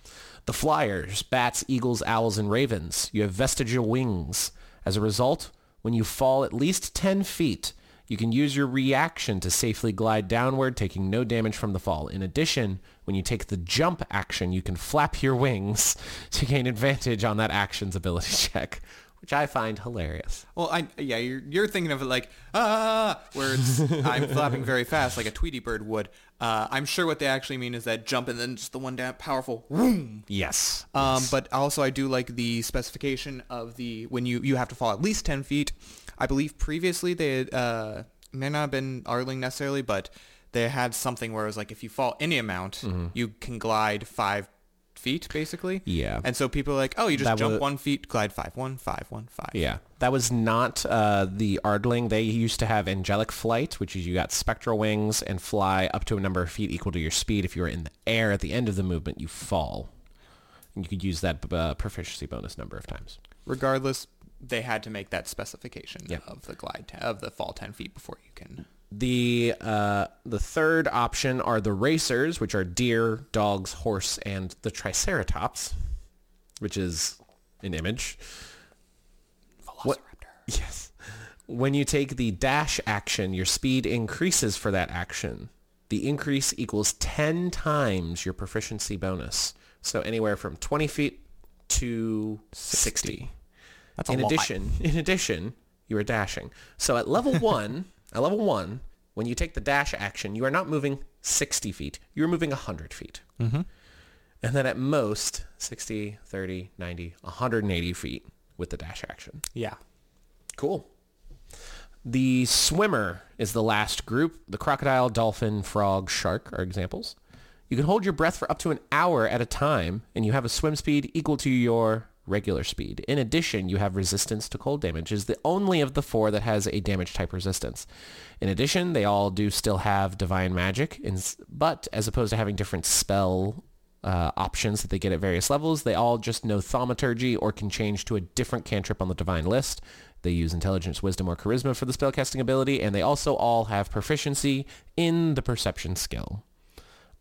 The flyers, bats, eagles, owls, and ravens. You have vestigial wings. As a result, when you fall at least 10 feet, you can use your reaction to safely glide downward, taking no damage from the fall. In addition, when you take the jump action, you can flap your wings to gain advantage on that action's ability check, which I find hilarious.
Well, I yeah, you're you're thinking of it like ah, where it's I'm flapping very fast like a Tweety bird would. Uh, I'm sure what they actually mean is that jump and then just the one down powerful. Vroom.
Yes.
Um, but also I do like the specification of the when you you have to fall at least ten feet. I believe previously they had, uh, may not have been Ardling necessarily, but they had something where it was like if you fall any amount, you can glide five feet basically.
Yeah.
And so people are like, oh, you just
That
jump
was-
one feet, glide five, one, five, one, five.
Yeah, that was not uh, the Ardling. They used to have angelic flight, which is you got spectral wings and fly up to a number of feet equal to your speed. If you were in the air at the end of the movement, you fall. And you could use that uh, proficiency bonus number of times.
regardless, they had to make that specification
Yeah.
of the glide te- of the fall ten feet before you can.
The uh, the third option are the racers, which are deer, dogs, horse, and the triceratops, which is an image. What- Yes. When you take the dash action, your speed increases for that action. The increase equals 10 times your proficiency bonus. So anywhere from 20 feet to 60.
That's a
in
lot.
addition, in addition, you are dashing. So at level 1, at level 1, when you take the dash action, you are not moving 60 feet. You're moving 100 feet. Mm-hmm. And then at most, 60, 30, 90, 180 feet with the dash action.
Yeah.
Cool. The swimmer is the last group. The crocodile, dolphin, frog, shark are examples. You can hold your breath for up to an hour at a time, and you have a swim speed equal to your regular speed. In addition, you have resistance to cold damage. Is the only of the four that has a damage type resistance. In addition, they all do still have divine magic, but as opposed to having different spell uh, options that they get at various levels. They all just know thaumaturgy or can change to a different cantrip on the divine list. They use intelligence, wisdom, or charisma for the spellcasting ability, and they also all have proficiency in the perception skill.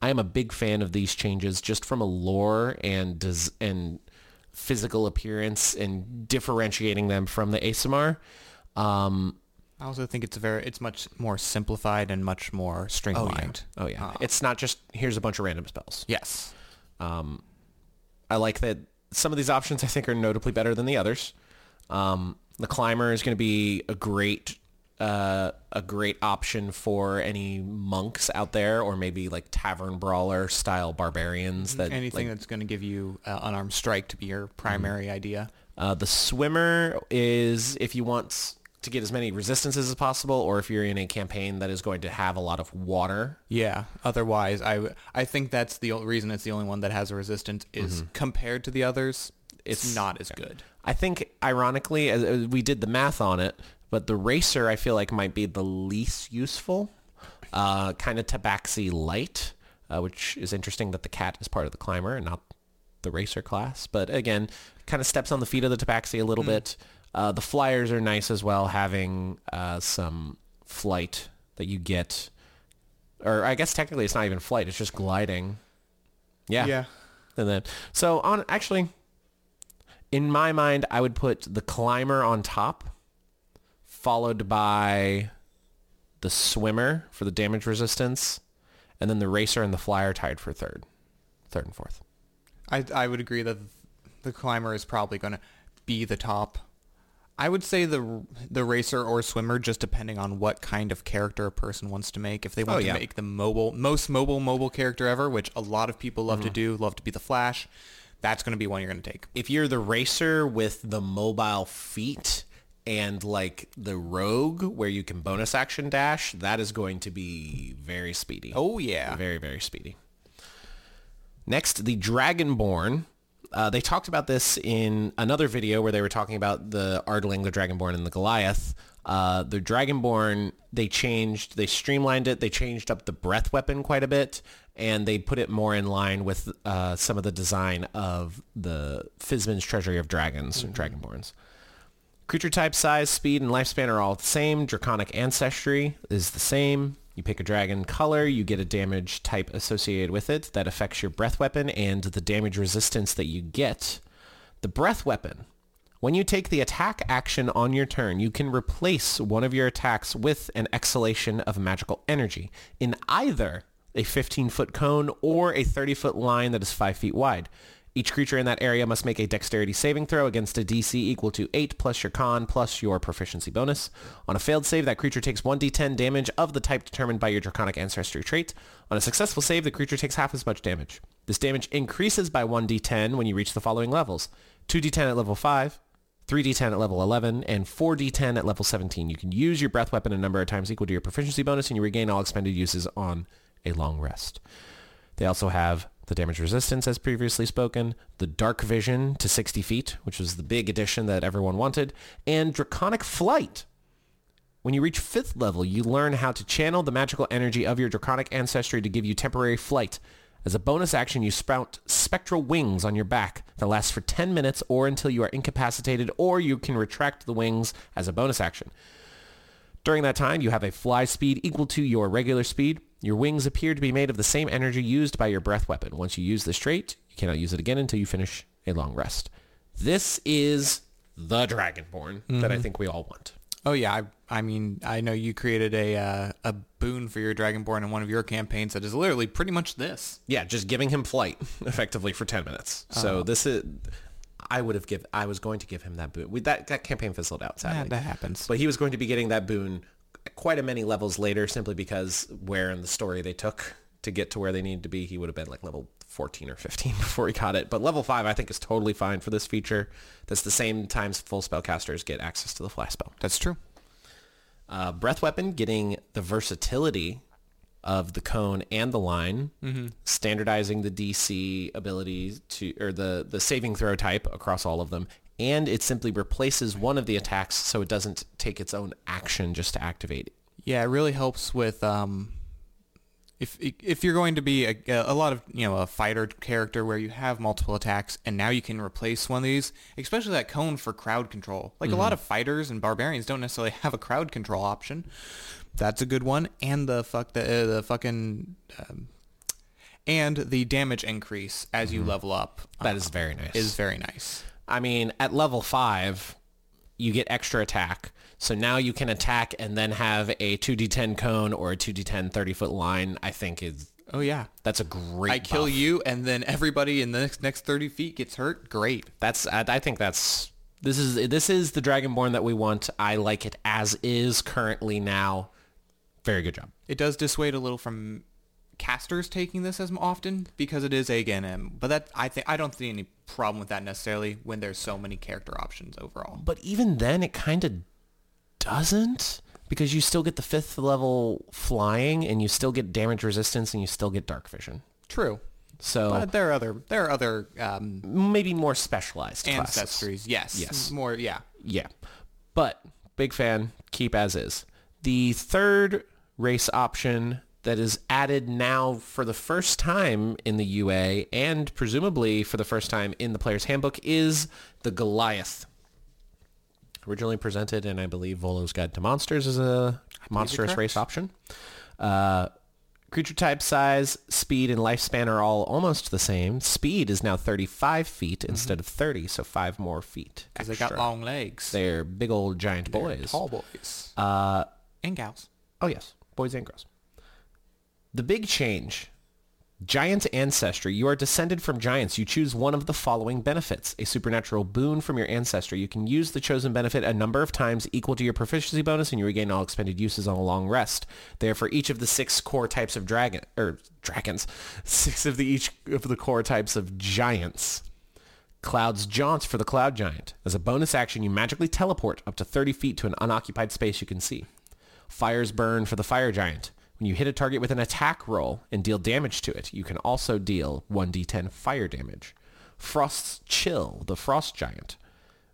I am a big fan of these changes just from a lore and des- and physical appearance and differentiating them from the Aasimar. Um,
I also think it's very it's much more simplified and much more streamlined.
oh yeah,
Uh,
it's not just here's a bunch of random spells.
yes.
Um, I like that some of these options I think are notably better than the others. Um, the climber is going to be a great uh, a great option for any monks out there, or maybe like tavern brawler style barbarians. That
Anything
like,
that's going to give you uh, unarmed strike to be your primary idea.
uh, the swimmer is if you want to get as many resistances as possible, or if you're in a campaign that is going to have a lot of water.
Yeah. Otherwise, I I think that's the reason it's the only one that has a resistance is compared to the others. it's not as good.
I think, ironically, as we did the math on it, but the racer I feel like might be the least useful. Uh, kind of tabaxi light, uh, which is interesting that the cat is part of the climber and not the racer class. But again, kind of steps on the feet of the tabaxi a little bit. Uh, the flyers are nice as well, having uh, some flight that you get. Or I guess technically it's not even flight; it's just gliding. Yeah. Yeah. And then, so on, actually, in my mind, I would put the climber on top, followed by the swimmer for the damage resistance, and then the racer and the flyer tied for third, third and fourth.
I I would agree that the climber is probably going to be the top. I would say the the racer or swimmer, just depending on what kind of character a person wants to make. If they want
Oh,
to make the mobile, most mobile mobile character ever, which a lot of people love to
Mm-hmm.
do, love to be the Flash, that's going to be one you're going to take.
If you're the racer with the mobile feet and like the rogue where you can bonus action dash, that is going to be very speedy.
Oh yeah,
Very, very speedy. Next, the Dragonborn. Uh, they talked about this in another video where they were talking about the Ardling, the Dragonborn, and the Goliath. Uh, the Dragonborn, they changed, they streamlined it, they changed up the breath weapon quite a bit, and they put it more in line with uh, some of the design of the Fizban's Treasury of Dragons and Dragonborns. Creature type, size, speed, and lifespan are all the same. Draconic ancestry is the same. You pick a dragon color, you get a damage type associated with it that affects your breath weapon and the damage resistance that you get. The breath weapon. When you take the attack action on your turn, you can replace one of your attacks with an exhalation of magical energy in either a 15-foot cone or a 30-foot line that is 5 feet wide. Each creature in that area must make a dexterity saving throw against a DC equal to 8 plus your con plus your proficiency bonus. On a failed save, that creature takes 1d10 damage of the type determined by your Draconic Ancestry trait. On a successful save, the creature takes half as much damage. This damage increases by 1d10 when you reach the following levels. 2d10 at level 5, 3d10 at level 11, and 4d10 at level 17. You can use your breath weapon a number of times equal to your proficiency bonus, and you regain all expended uses on a long rest. They also have the damage resistance, as previously spoken, the dark vision to 60 feet, which was the big addition that everyone wanted, and draconic flight. When you reach fifth level, you learn how to channel the magical energy of your draconic ancestry to give you temporary flight. As a bonus action, you sprout spectral wings on your back that last for 10 minutes or until you are incapacitated, or you can retract the wings as a bonus action. During that time, you have a fly speed equal to your regular speed. Your wings appear to be made of the same energy used by your breath weapon. Once you use this trait, you cannot use it again until you finish a long rest. This is the Dragonborn that I think we all want.
Oh yeah, I, I mean, I know you created a uh, a boon for your Dragonborn in one of your campaigns that is literally pretty much this.
Yeah, just giving him flight effectively for 10 minutes. So this is I would have give I was going to give him that boon. We, that that campaign fizzled out sadly.
Yeah, that happens.
But he was going to be getting that boon quite a many levels later simply because where in the story they took to get to where they needed to be, he would have been like level 14 or 15 before he got it. But level 5 I think is totally fine for this feature. That's the same times full spellcasters get access to the flash spell.
That's true.
Uh, breath weapon getting the versatility of the cone and the line, standardizing the DC abilities to or the the saving throw type across all of them, and it simply replaces one of the attacks so it doesn't take its own action just to activate. it.
Yeah, it really helps with um, if if you're going to be a, a lot of you know a fighter character where you have multiple attacks and now you can replace one of these, especially that cone for crowd control. Like a lot of fighters and barbarians don't necessarily have a crowd control option. That's a good one, and the fuck the uh, the fucking um, and the damage increase as you level up.
That
uh,
is very nice.
is very nice.
I mean, at level five, you get extra attack. So now you can attack and then have a 2d10 cone or a 2d10 30 foot line. I think is
Oh yeah.
that's a great.
I kill you, and then everybody in the next, next 30 feet gets hurt. Great.
That's I, I think that's this is this is the Dragonborn that we want. I like it as is currently now. Very good job.
It does dissuade a little from casters taking this as often because it is AGNM, but that I think I don't see any problem with that necessarily when there's so many character options overall.
But even then, it kind of doesn't because you still get the fifth level flying and you still get damage resistance and you still get dark vision.
True.
So
But there are other there are other um,
maybe more specialized classes.
ancestries. Yes.
Yes.
More. Yeah.
Yeah. But big fan, keep as is. The third race option that is added now for the first time in the UA and presumably for the first time in the player's handbook is the Goliath. Originally presented in, I believe, Volo's Guide to Monsters as a monstrous race option. Uh, creature type, size, speed, and lifespan are all almost the same. Speed is now 35 feet instead of 30, so five more feet.
Because they got long legs.
They're big old giant
They're
boys.
Tall boys.
Uh,
and gals.
oh yes, boys and girls. The big change. Giant ancestry. You are descended from giants. You choose one of the following benefits. A supernatural boon from your ancestry. You can use the chosen benefit a number of times equal to your proficiency bonus and you regain all expended uses on a long rest. There for each of the six core types of dragon or dragons. Six of the each of the core types of giants. Cloud's Jaunt for the Cloud Giant. As a bonus action, you magically teleport up to 30 feet to an unoccupied space you can see. Fire's Burn for the Fire Giant. When you hit a target with an attack roll and deal damage to it, you can also deal 1d10 fire damage. Frost's Chill, the Frost Giant.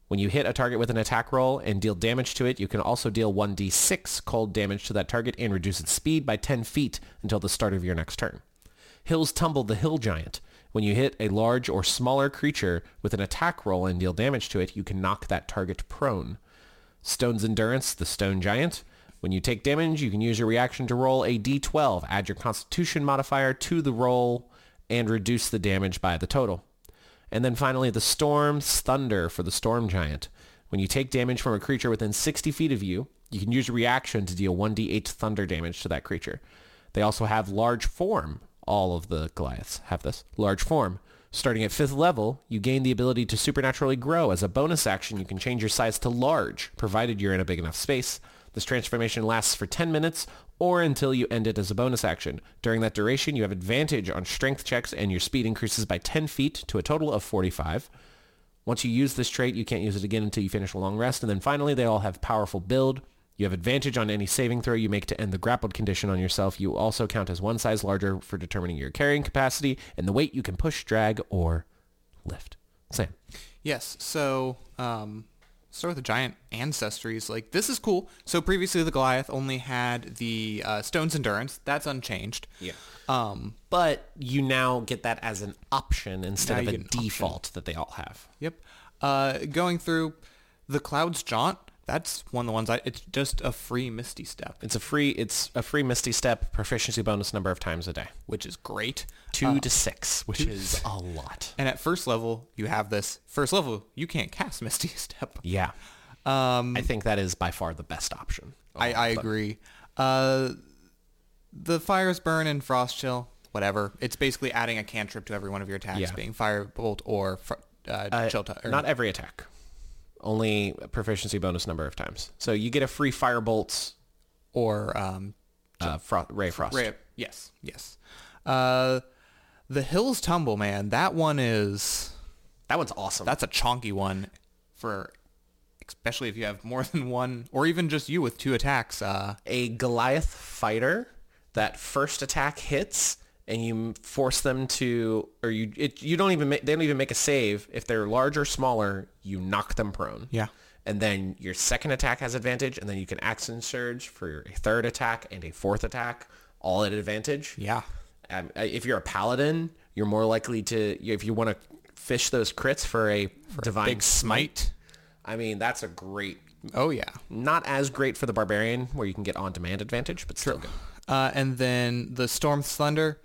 When you hit a target with an attack roll and deal damage to it, you can also deal 1d6 cold damage to that target and reduce its speed by 10 feet until the start of your next turn. Hills Tumble the Hill Giant. When you hit a large or smaller creature with an attack roll and deal damage to it, you can knock that target prone. Stone's Endurance, the Stone Giant. When you take damage, you can use your reaction to roll a d12. Add your Constitution modifier to the roll and reduce the damage by the total. And then finally, the Storm's Thunder for the Storm Giant. When you take damage from a creature within 60 feet of you, you can use your reaction to deal 1d8 thunder damage to that creature. They also have Large Form. All of the Goliaths have this. Large Form. Starting at 5th level, you gain the ability to supernaturally grow. As a bonus action, you can change your size to large, provided you're in a big enough space. This transformation lasts for 10 minutes or until you end it as a bonus action. During that duration, you have advantage on strength checks and your speed increases by 10 feet to a total of 45. Once you use this trait, you can't use it again until you finish a long rest. And then finally, they all have powerful build. You have advantage on any saving throw you make to end the grappled condition on yourself. You also count as one size larger for determining your carrying capacity and the weight you can push, drag, or lift. Sam.
Yes. So, um, start with the giant ancestries. Like this is cool. So previously the Goliath only had the uh, Stone's Endurance. That's unchanged.
Yeah.
Um.
But you now get that as an option instead of a
an option.
default that they all have.
Yep. Uh, going through the Cloud's Jaunt. That's one of the ones I. It's just a free Misty Step,
It's a free it's a free Misty Step proficiency bonus number of times a day.
which is great.
Two to six, which is a lot.
And at first level, you have this. First level, you can't cast Misty Step.
Yeah.
Um,
I think that is by far the best option.
I, I agree. Uh, the Fires Burn and Frost Chill, whatever. It's basically adding a cantrip to every one of your attacks,
Yeah.
being Firebolt or fr- uh,
Uh,
Chill.
Not every attack. Only proficiency bonus number of times. So you get a free fire Firebolt
or um,
uh, fro- Ray Frost.
Ray. Yes, yes. Uh, the Hills Tumble, man. That one is
That one's awesome.
that's a chonky one for, especially if you have more than one, or even just you with two attacks. Uh,
a Goliath fighter that first attack hits and you force them to or you it, you don't even make, they don't even make a save if they're large or smaller you knock them prone
Yeah.
and then your second attack has advantage and then you can action surge for your third attack and a fourth attack all at advantage
yeah.
um, if you're a paladin you're more likely to if you want to fish those crits for a divine
Big smite.
i mean that's a great
Oh yeah.
not as great for the barbarian where you can get on demand advantage but still good
Uh, and then the Storm's Thunder.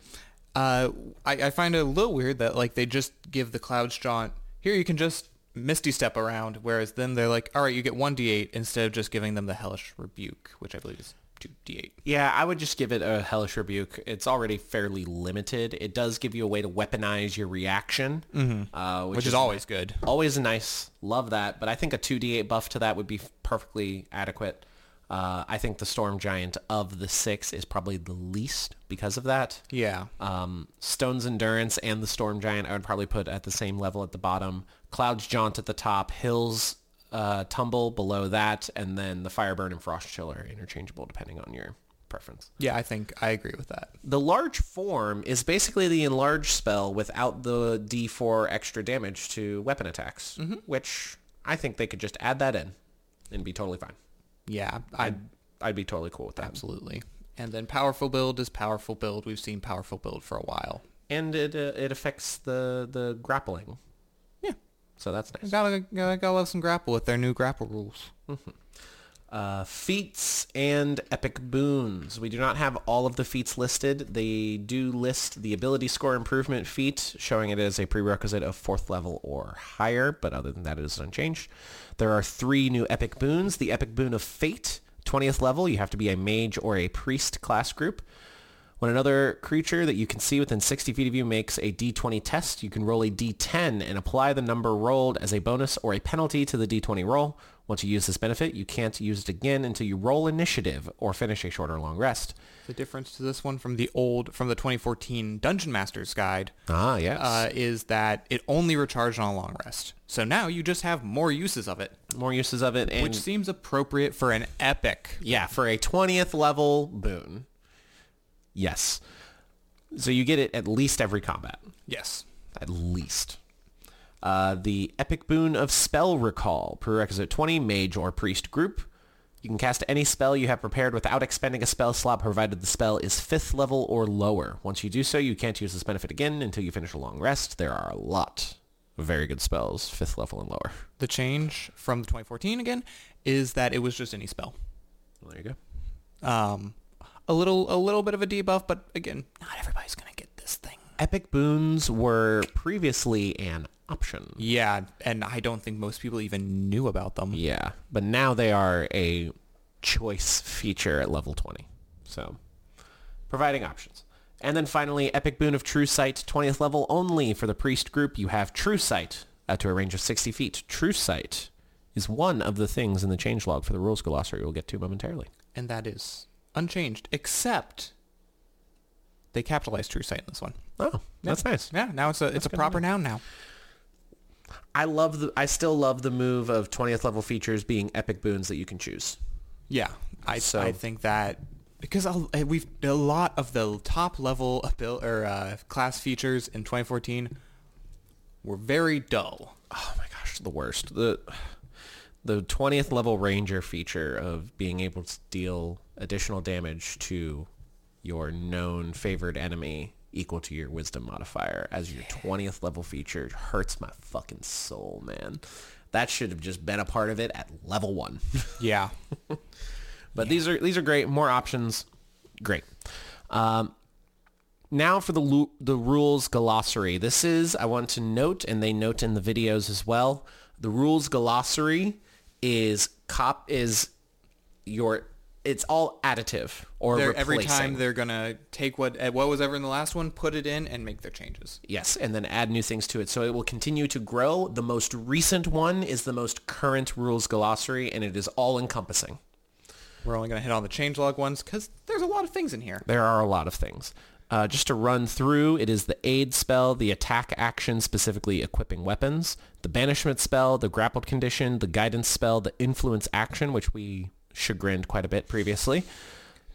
Uh, I, I find it a little weird that like they just give the Cloud's Jaunt here. You can just Misty Step around, whereas then they're like, all right, you get one d8 instead of just giving them the Hellish Rebuke, which I believe is two d8.
Yeah, I would just give it a hellish rebuke. It's already fairly limited. It does give you a way to weaponize your reaction, uh, which,
Which is always good.
always nice. Love that. But I think a 2d8 buff to that would be perfectly adequate. Uh, I think the Storm Giant of the six is probably the least because of that.
Yeah.
Um, Stone's Endurance and the Storm Giant I would probably put at the same level at the bottom. Cloud's Jaunt at the top. Hills uh, Tumble below that. And then the Fireburn and Frost Chill are interchangeable depending on your preference.
Yeah, I think I agree with that.
The large form is basically the enlarge spell without the D4 extra damage to weapon attacks, which I think they could just add that in and be totally fine.
Yeah,
I'd, I'd be totally cool with that.
absolutely. And then powerful build is powerful build. We've seen powerful build for a while.
And it uh, it affects the, the grappling.
Yeah.
So that's nice.
Gotta, gotta, gotta love some grapple with their new grapple rules.
Uh, feats and epic boons. We do not have all of the feats listed. They do list the ability score improvement feat, showing it as a prerequisite of fourth level or higher, but other than that it is unchanged. There are three new epic boons. The epic boon of fate, 20th level, you have to be a mage or a priest class group. When another creature that you can see within 60 feet of you makes a d20 test, you can roll a d10 and apply the number rolled as a bonus or a penalty to the d20 roll. Once you use this benefit, you can't use it again until you roll initiative or finish a short or long rest.
The difference to this one from the old, from the 2014 Dungeon Master's Guide
Ah, yes.
uh, is that it only recharged on a long rest. So now you just have more uses of it,
More uses of it. And
which seems appropriate for an epic.
yeah, for a 20th level boon. Yes. So you get it at least every combat.
Yes.
at least. Uh, the Epic Boon of Spell Recall, prerequisite 20, Mage or Priest group. You can cast any spell you have prepared without expending a spell slot, provided the spell is 5th level or lower. Once you do so, you can't use this benefit again until you finish a long rest. There are a lot of very good spells, 5th level and lower.
The change from the 2014 again is that it was just any spell.
Well, there you go.
Um, a little, a little bit of a debuff, but again, not everybody's gonna get this thing.
Epic Boons were previously an option.
Yeah, and I don't think most people even knew about them.
Yeah, but now they are a choice feature at level 20. So, providing options. And then finally, Epic Boon of True Sight, 20th level only for the Priest group. You have True Sight out uh, to a range of 60 feet. True Sight is one of the things in the changelog for the rules glossary we'll get to momentarily.
and that is unchanged, except they capitalized true sight in this one.
Oh, that's nice.
Yeah, now it's a it's a proper noun now.
I love the I still love the move of 20th level features being epic boons that you can choose.
Yeah, I
So-
I think that because a- eh, we've a lot of the top level abil- or uh, class features in 2014 were very dull.
oh my gosh, the worst. The the 20th level ranger feature of being able to deal additional damage to your known favored enemy equal to your wisdom modifier as your 20th level feature hurts my fucking soul, man. That should have just been a part of it at level 1.
Yeah,
But these are these are great. More options, great. Um, now for the the rules glossary. This is I want to note, and they note in the videos as well. The rules glossary is cop is your it's all additive or
every time they're gonna take what eh, what was ever in the last one, put it in, and make their changes.
Yes, and then add new things to it. So it will continue to grow. The most recent one is the most current rules glossary, and it is all encompassing.
We're only gonna hit on the changelog ones because there's a lot of things in here.
There are a lot of things. Uh, just to run through, it is the aid spell, the attack action, specifically equipping weapons, the banishment spell, the grappled condition, the guidance spell, the influence action, which we chagrined quite a bit previously,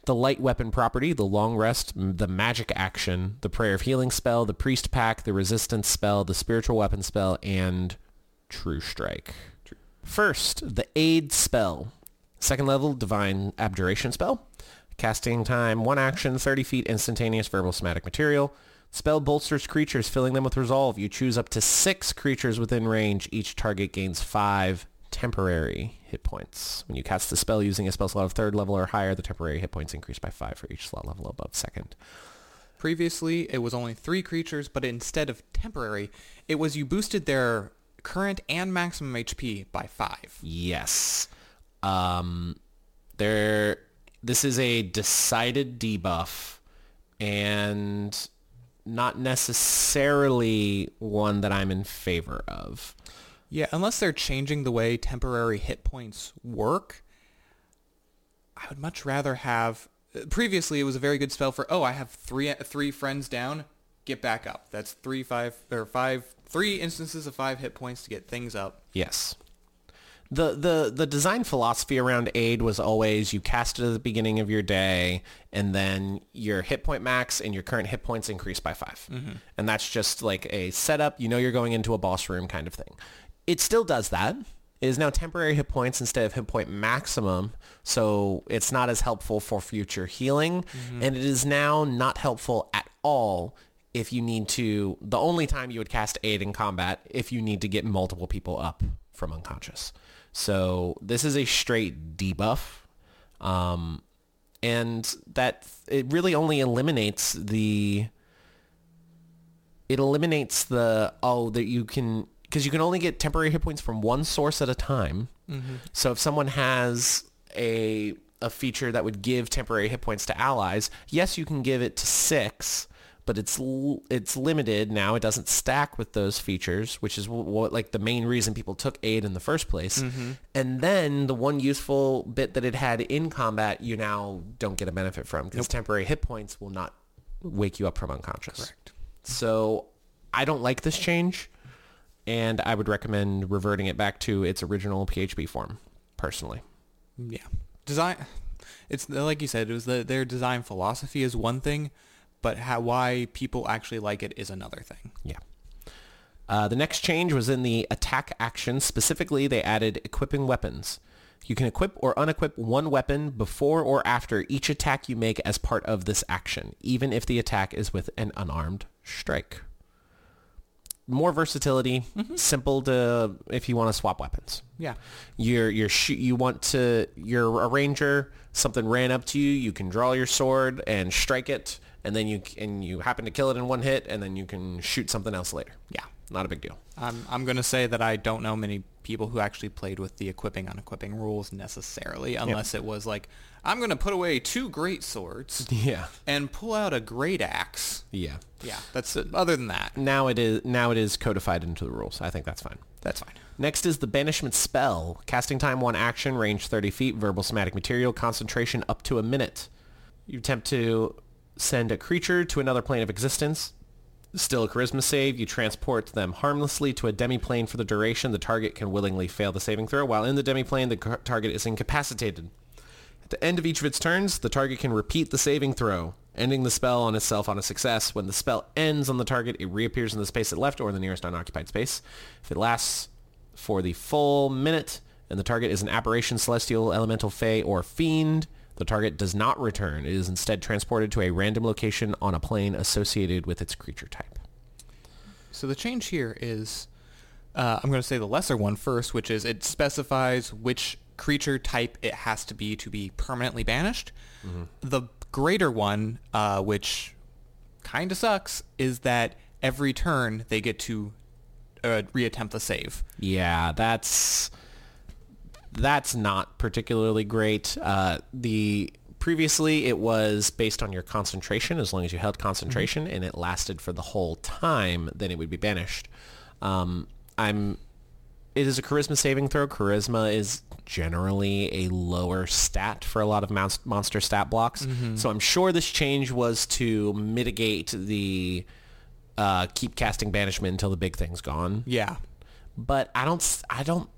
the light weapon property, the long rest, the magic action, the prayer of healing spell, the priest pack, the resistance spell, the spiritual weapon spell, and true strike. First, the aid spell. Second level, divine abjuration spell. Casting time, one action, 30 feet, instantaneous verbal somatic material. Spell bolsters creatures, filling them with resolve. You choose up to six creatures within range. Each target gains five temporary hit points. When you cast the spell using a spell slot of third level or higher, the temporary hit points increase by five for each slot level above second.
Previously, it was only three creatures, but instead of temporary, it was you boosted their current and maximum HP by five.
Yes. Um, there. This is a decided debuff, and not necessarily one that I'm in favor of.
Yeah, unless they're changing the way temporary hit points work, I would much rather have. Previously, it was a very good spell for. Oh, I have three three friends down. Get back up. That's three five or five three instances of five hit points to get things up.
Yes. the the the design philosophy around aid was always you cast it at the beginning of your day and then your hit point max and your current hit points increase by 5 mm-hmm. and that's just like a setup you know you're going into a boss room kind of thing it still does that. It is now temporary hit points instead of hit point maximum so it's not as helpful for future healing. And it is now not helpful at all if you need to the only time you would cast aid in combat if you need to get multiple people up from unconscious. So this is a straight debuff. Um, and that it really only eliminates the it eliminates the oh that you can because you can only get temporary hit points from one source at a time. Mm-hmm. So if someone has a a feature that would give temporary hit points to allies, yes, you can give it to six, but it's l- it's limited now. It doesn't stack with those features, which is what, what like the main reason people took aid in the first place. Mm-hmm. And then the one useful bit that it had in combat, you now don't get a benefit from because temporary hit points will not wake you up from unconscious.
Correct.
So I don't like this change, and I would recommend reverting it back to its original PHB form, personally.
Yeah. Design. It's like you said. It was the, their design philosophy is one thing, but how why people actually like it is another thing.
Yeah. Uh, the next change was in the attack action. Specifically, they added equipping weapons. You can equip or unequip one weapon before or after each attack you make as part of this action, even if the attack is with an unarmed strike. More versatility, mm-hmm. simple to if you want to swap weapons.
Yeah.
You're you're sh- you want to you're a ranger. Something ran up to you. You can draw your sword and strike it, and then you and you happen to kill it in one hit, and then you can shoot something else later.
Yeah.
Not a big deal.
I'm I'm gonna say that I don't know many people who actually played with the equipping unequipping rules necessarily, unless it was like I'm gonna put away two great swords
Yeah.
and pull out a great axe.
Yeah.
Yeah. That's it. Other than that,
Now it is now it is codified into the rules. I think that's fine.
that's fine.
Next is the banishment spell. Casting time one action, range 30 feet, verbal somatic material, concentration up to a minute. You attempt to send a creature to another plane of existence. Still a charisma save. You transport them harmlessly to a demiplane for the duration. The target can willingly fail the saving throw. While in the demiplane, the car- target is incapacitated. At the end of each of its turns, the target can repeat the saving throw, ending the spell on itself on a success. When the spell ends on the target, it reappears in the space it left or the nearest unoccupied space. If it lasts for the full minute and the target is an aberration, celestial, elemental, fey, or fiend, the target does not return. It is instead transported to a random location on a plane associated with its creature type.
So the change here is, uh, I'm going to say the lesser one first, which is it specifies which creature type it has to be to be permanently banished. The greater one, uh, which kind of sucks, is that every turn they get to uh, reattempt the save.
Yeah, that's that's not particularly great. Uh, the previously it was based on your concentration. As long as you held concentration and it lasted for the whole time, then it would be banished. Um, I'm. It is a charisma saving throw. Charisma is generally a lower stat for a lot of mons- monster stat blocks. So I'm sure this change was to mitigate the uh, keep casting banishment until the big thing's gone
Yeah.
but I don't, i don't,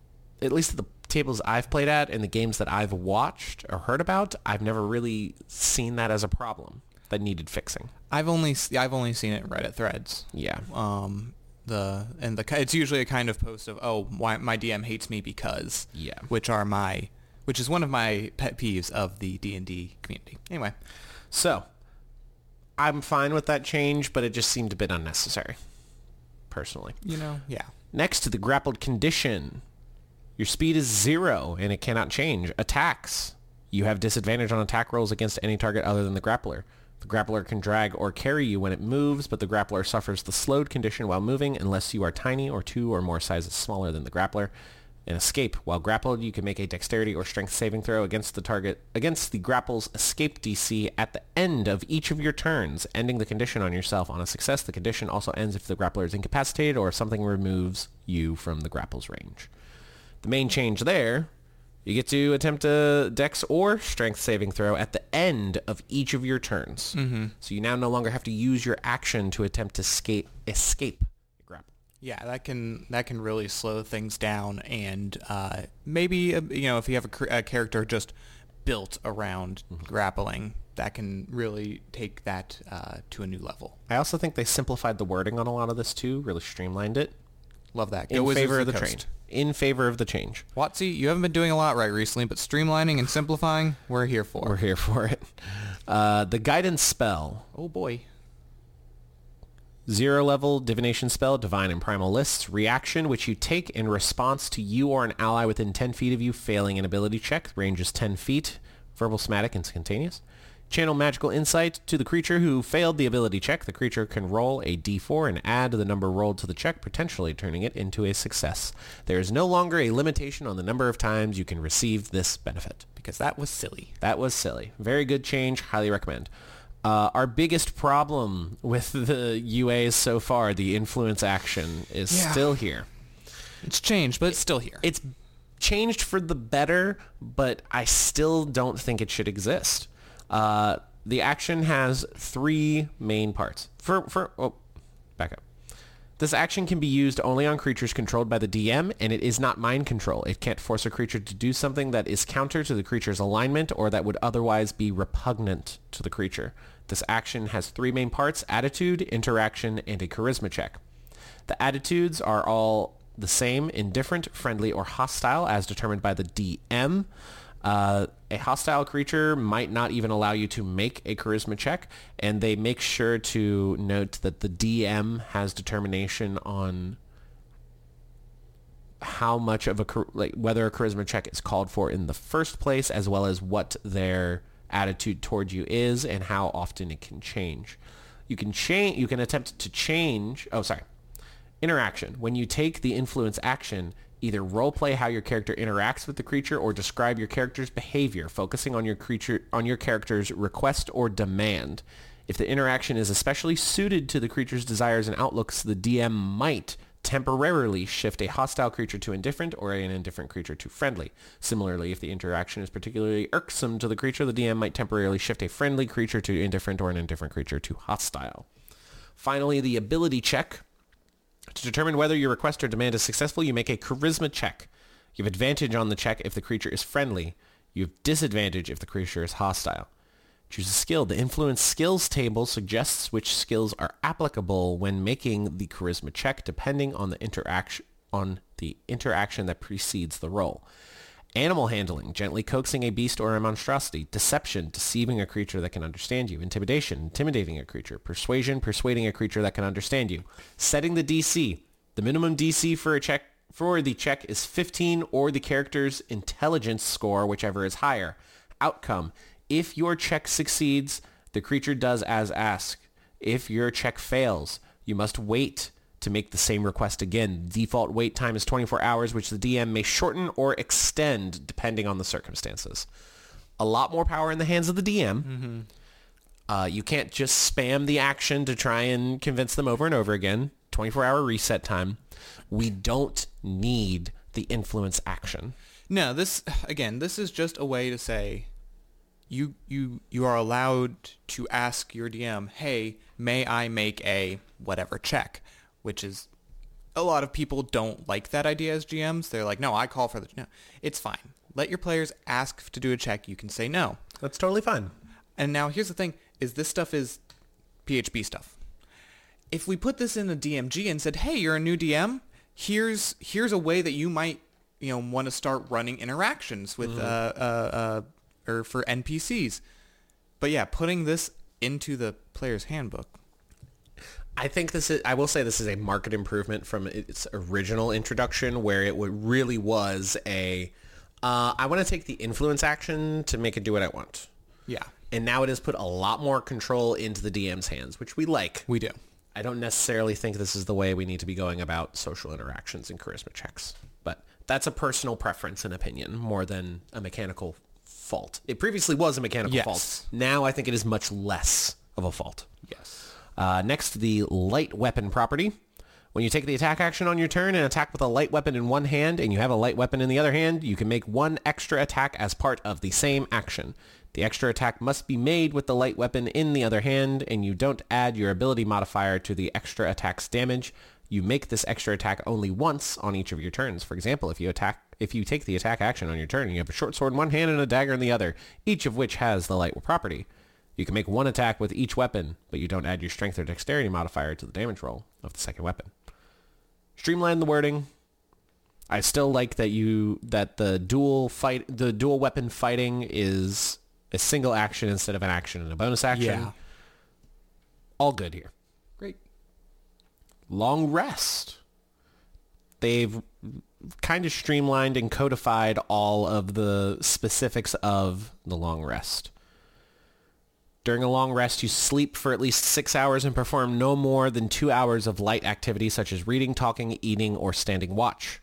at least the tables I've played at and the games that I've watched or heard about, I've never really seen that as a problem that needed fixing.
I've only I've only seen it in Reddit threads.
Yeah.
Um, the and the it's usually a kind of post of oh why my DM hates me because
Yeah.
which are my which is one of my pet peeves of the D and D community. Anyway,
So, I'm fine with that change, but it just seemed a bit unnecessary, personally.
you know, yeah,
Next to the grappled condition, your speed is zero and it cannot change. Attacks. You have disadvantage on attack rolls against any target other than the grappler. The grappler can drag or carry you when it moves, but the grappler suffers the slowed condition while moving unless you are tiny or two or more sizes smaller than the grappler. And escape. While grappled, you can make a dexterity or strength saving throw against the target against the grapple's escape DC at the end of each of your turns, ending the condition on yourself. On a success, the condition also ends if the grappler is incapacitated or if something removes you from the grapple's range. The main change there, you get to attempt a dex or strength saving throw at the end of each of your turns. Mm-hmm. So you now no longer have to use your action to attempt to escape escape.
Yeah, that can that can really slow things down, and uh, maybe uh, you know if you have a, a character just built around grappling, that can really take that uh, to a new level.
I also think they simplified the wording on a lot of this too, really streamlined it
Love that. Go
in favor of the change. In favor of the change.
WotC, you haven't been doing a lot right recently, but streamlining and simplifying, we're here for.
We're here for it. Uh, the guidance spell
oh boy.
Zero level divination spell, divine and primal lists, reaction, which you take in response to you or an ally within 10 feet of you failing an ability check, range is 10 feet, verbal, somatic, instantaneous. Channel magical insight to the creature who failed the ability check. The creature can roll a d4 and add the number rolled to the check, potentially turning it into a success. There is no longer a limitation on the number of times you can receive this benefit.
Because that was silly.
That was silly. Very good change. Highly recommend. Uh, our biggest problem with the UAs so far, the influence action, is
Yeah.
still here.
It's changed, but it's still here.
It's changed for the better, but I still don't think it should exist. Uh, the action has three main parts. For for oh, back up. This action can be used only on creatures controlled by the DM, and it is not mind control. It can't force a creature to do something that is counter to the creature's alignment or that would otherwise be repugnant to the creature. This action has three main parts, attitude, interaction, and a charisma check. The attitudes are all the same, indifferent, friendly, or hostile as determined by the DM. Uh, a hostile creature might not even allow you to make a charisma check, and they make sure to note that the DM has determination on how much of a like whether a charisma check is called for in the first place, as well as what their attitude toward you is and how often it can change. You can change. You can attempt to change. Oh, sorry. Interaction. When you take the influence action, either roleplay how your character interacts with the creature or describe your character's behavior, focusing on your creature on your character's request or demand. If the interaction is especially suited to the creature's desires and outlooks, the DM might temporarily shift a hostile creature to indifferent or an indifferent creature to friendly. Similarly, if the interaction is particularly irksome to the creature, the DM might temporarily shift a friendly creature to indifferent or an indifferent creature to hostile. Finally, the ability check. To determine whether your request or demand is successful, you make a charisma check. You have advantage on the check if the creature is friendly. You have disadvantage if the creature is hostile. Choose a skill. The influence skills table suggests which skills are applicable when making the charisma check depending on the interaction on the interaction that precedes the roll. Animal handling, gently coaxing a beast or a monstrosity. Deception, deceiving a creature that can understand you. Intimidation, intimidating a creature. Persuasion, persuading a creature that can understand you. Setting the DC. The minimum DC for a check for the check is 15 or the character's intelligence score, whichever is higher. Outcome. If your check succeeds, the creature does as asked. If your check fails, you must wait to make the same request again. Default wait time is 24 hours, which the DM may shorten or extend depending on the circumstances. A lot more power in the hands of the DM. Uh, you can't just spam the action to try and convince them over and over again. 24 hour reset time. We don't need the influence action.
No, this again, this is just a way to say you you you are allowed to ask your DM, "Hey, may I make a whatever check?" Which is a lot of people don't like that idea as GMs. They're like, "No, I call for the no." It's fine. Let your players ask to do a check. You can say no.
That's totally fine.
And now here's the thing is this stuff is PHB stuff. If we put this in a DMG and said, "Hey, you're a new DM. Here's here's a way that you might, you know, want to start running interactions with uh, uh uh or for NPCs." But yeah, putting this into the player's handbook.
I think this is. I will say this is a market improvement from its original introduction, where it really was a. Uh, I want to take the influence action to make it do what I want,
Yeah,
and now it has put a lot more control into the DM's hands, which we like.
we do.
I don't necessarily think this is the way we need to be going about social interactions and charisma checks, but that's a personal preference and opinion more than a mechanical fault. It previously was a mechanical
Yes.
fault. Now I think it is much less of a fault.
Yes.
Uh, next, the light weapon property. When you take the attack action on your turn and attack with a light weapon in one hand and you have a light weapon in the other hand, you can make one extra attack as part of the same action. The extra attack must be made with the light weapon in the other hand and you don't add your ability modifier to the extra attack's damage. You make this extra attack only once on each of your turns. For example, if you attack if you take the attack action on your turn, you have a short sword in one hand and a dagger in the other, each of which has the light property. You can make one attack with each weapon, but you don't add your strength or dexterity modifier to the damage roll of the second weapon. Streamline the wording. I still like that you that the dual fight the dual weapon fighting is a single action instead of an action and a bonus action.
Yeah.
All good here.
Great.
Long rest. They've kind of streamlined and codified all of the specifics of the long rest. During a long rest, you sleep for at least six hours and perform no more than two hours of light activity such as reading, talking, eating, or standing watch.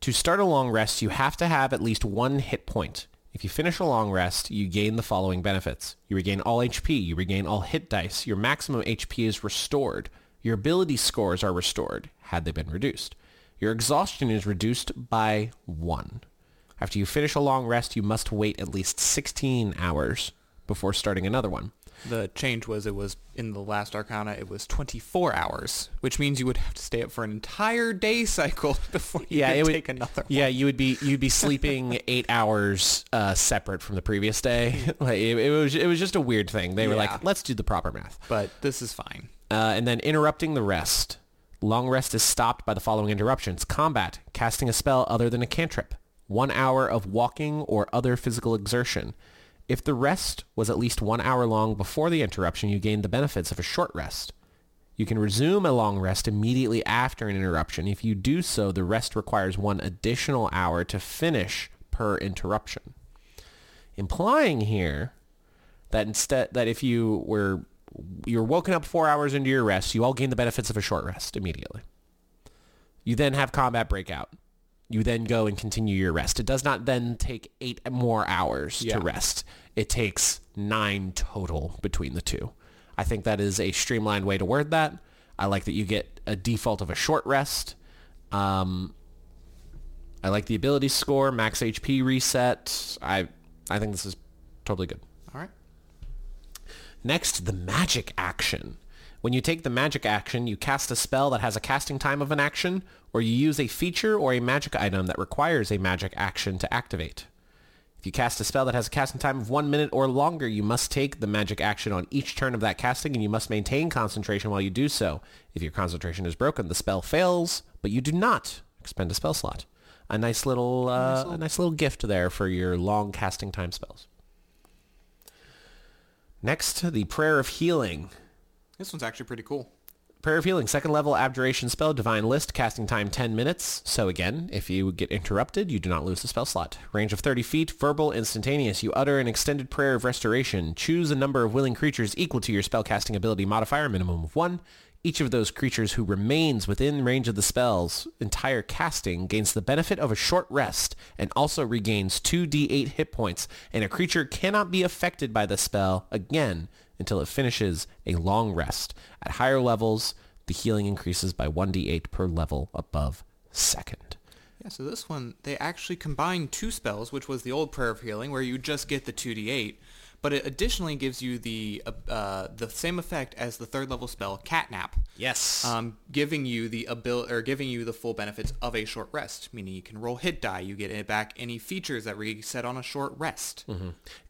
To start a long rest, you have to have at least one hit point. If you finish a long rest, you gain the following benefits. You regain all HP, you regain all hit dice, your maximum HP is restored, your ability scores are restored, had they been reduced. Your exhaustion is reduced by one. After you finish a long rest, you must wait at least 16 hours before starting another one.
The change was it was in the last Arcana it was 24 hours, which means you would have to stay up for an entire day cycle before you
Yeah,
could
would
take another
Yeah, you would be you'd be sleeping eight hours uh, separate from the previous day. like it, it was it was just a weird thing. They were
Yeah.
like, let's do the proper math.
But this is fine.
Uh, and then interrupting the rest. Long rest is stopped by the following interruptions. Combat, casting a spell other than a cantrip. One hour of walking or other physical exertion. If the rest was at least one hour long before the interruption, you gain the benefits of a short rest. You can resume a long rest immediately after an interruption. If you do so, the rest requires one additional hour to finish per interruption. Implying here that instead that if you were you're woken up four hours into your rest, you all gain the benefits of a short rest immediately. You then have combat breakout. You then go and continue your rest. It does not then take eight more hours
Yeah.
to rest. It takes nine total between the two. I think that is a streamlined way to word that. I like that you get a default of a short rest. Um, I like the ability score, max HP reset. I I think this is totally good.
All right.
Next, the magic action. When you take the magic action, you cast a spell that has a casting time of an action, or you use a feature or a magic item that requires a magic action to activate. If you cast a spell that has a casting time of one minute or longer, you must take the magic action on each turn of that casting, and you must maintain concentration while you do so. If your concentration is broken, the spell fails, but you do not expend a spell slot. A nice little, uh, a nice little gift there for your long casting time spells. Next, the Prayer of Healing.
This one's actually pretty cool.
Prayer of Healing, second level abjuration spell, divine list, casting time 10 minutes. So again, if you get interrupted, you do not lose the spell slot. Range of 30 feet, verbal, instantaneous. You utter an extended prayer of restoration. Choose a number of willing creatures equal to your spellcasting ability modifier, minimum of one. Each of those creatures who remains within range of the spell's entire casting gains the benefit of a short rest and also regains 2d8 hit points, and a creature cannot be affected by the spell again until it finishes a long rest. At higher levels, the healing increases by 1d8 per level above second.
Yeah, so this one, they actually combined two spells, which was the old Prayer of Healing, where you just get the 2d8, but it additionally gives you the uh, uh, the same effect as the third level spell, Catnap,
Yes.
um, giving you the abil- or giving you the full benefits of a short rest, meaning you can roll hit die, you get back any features that reset on a short rest.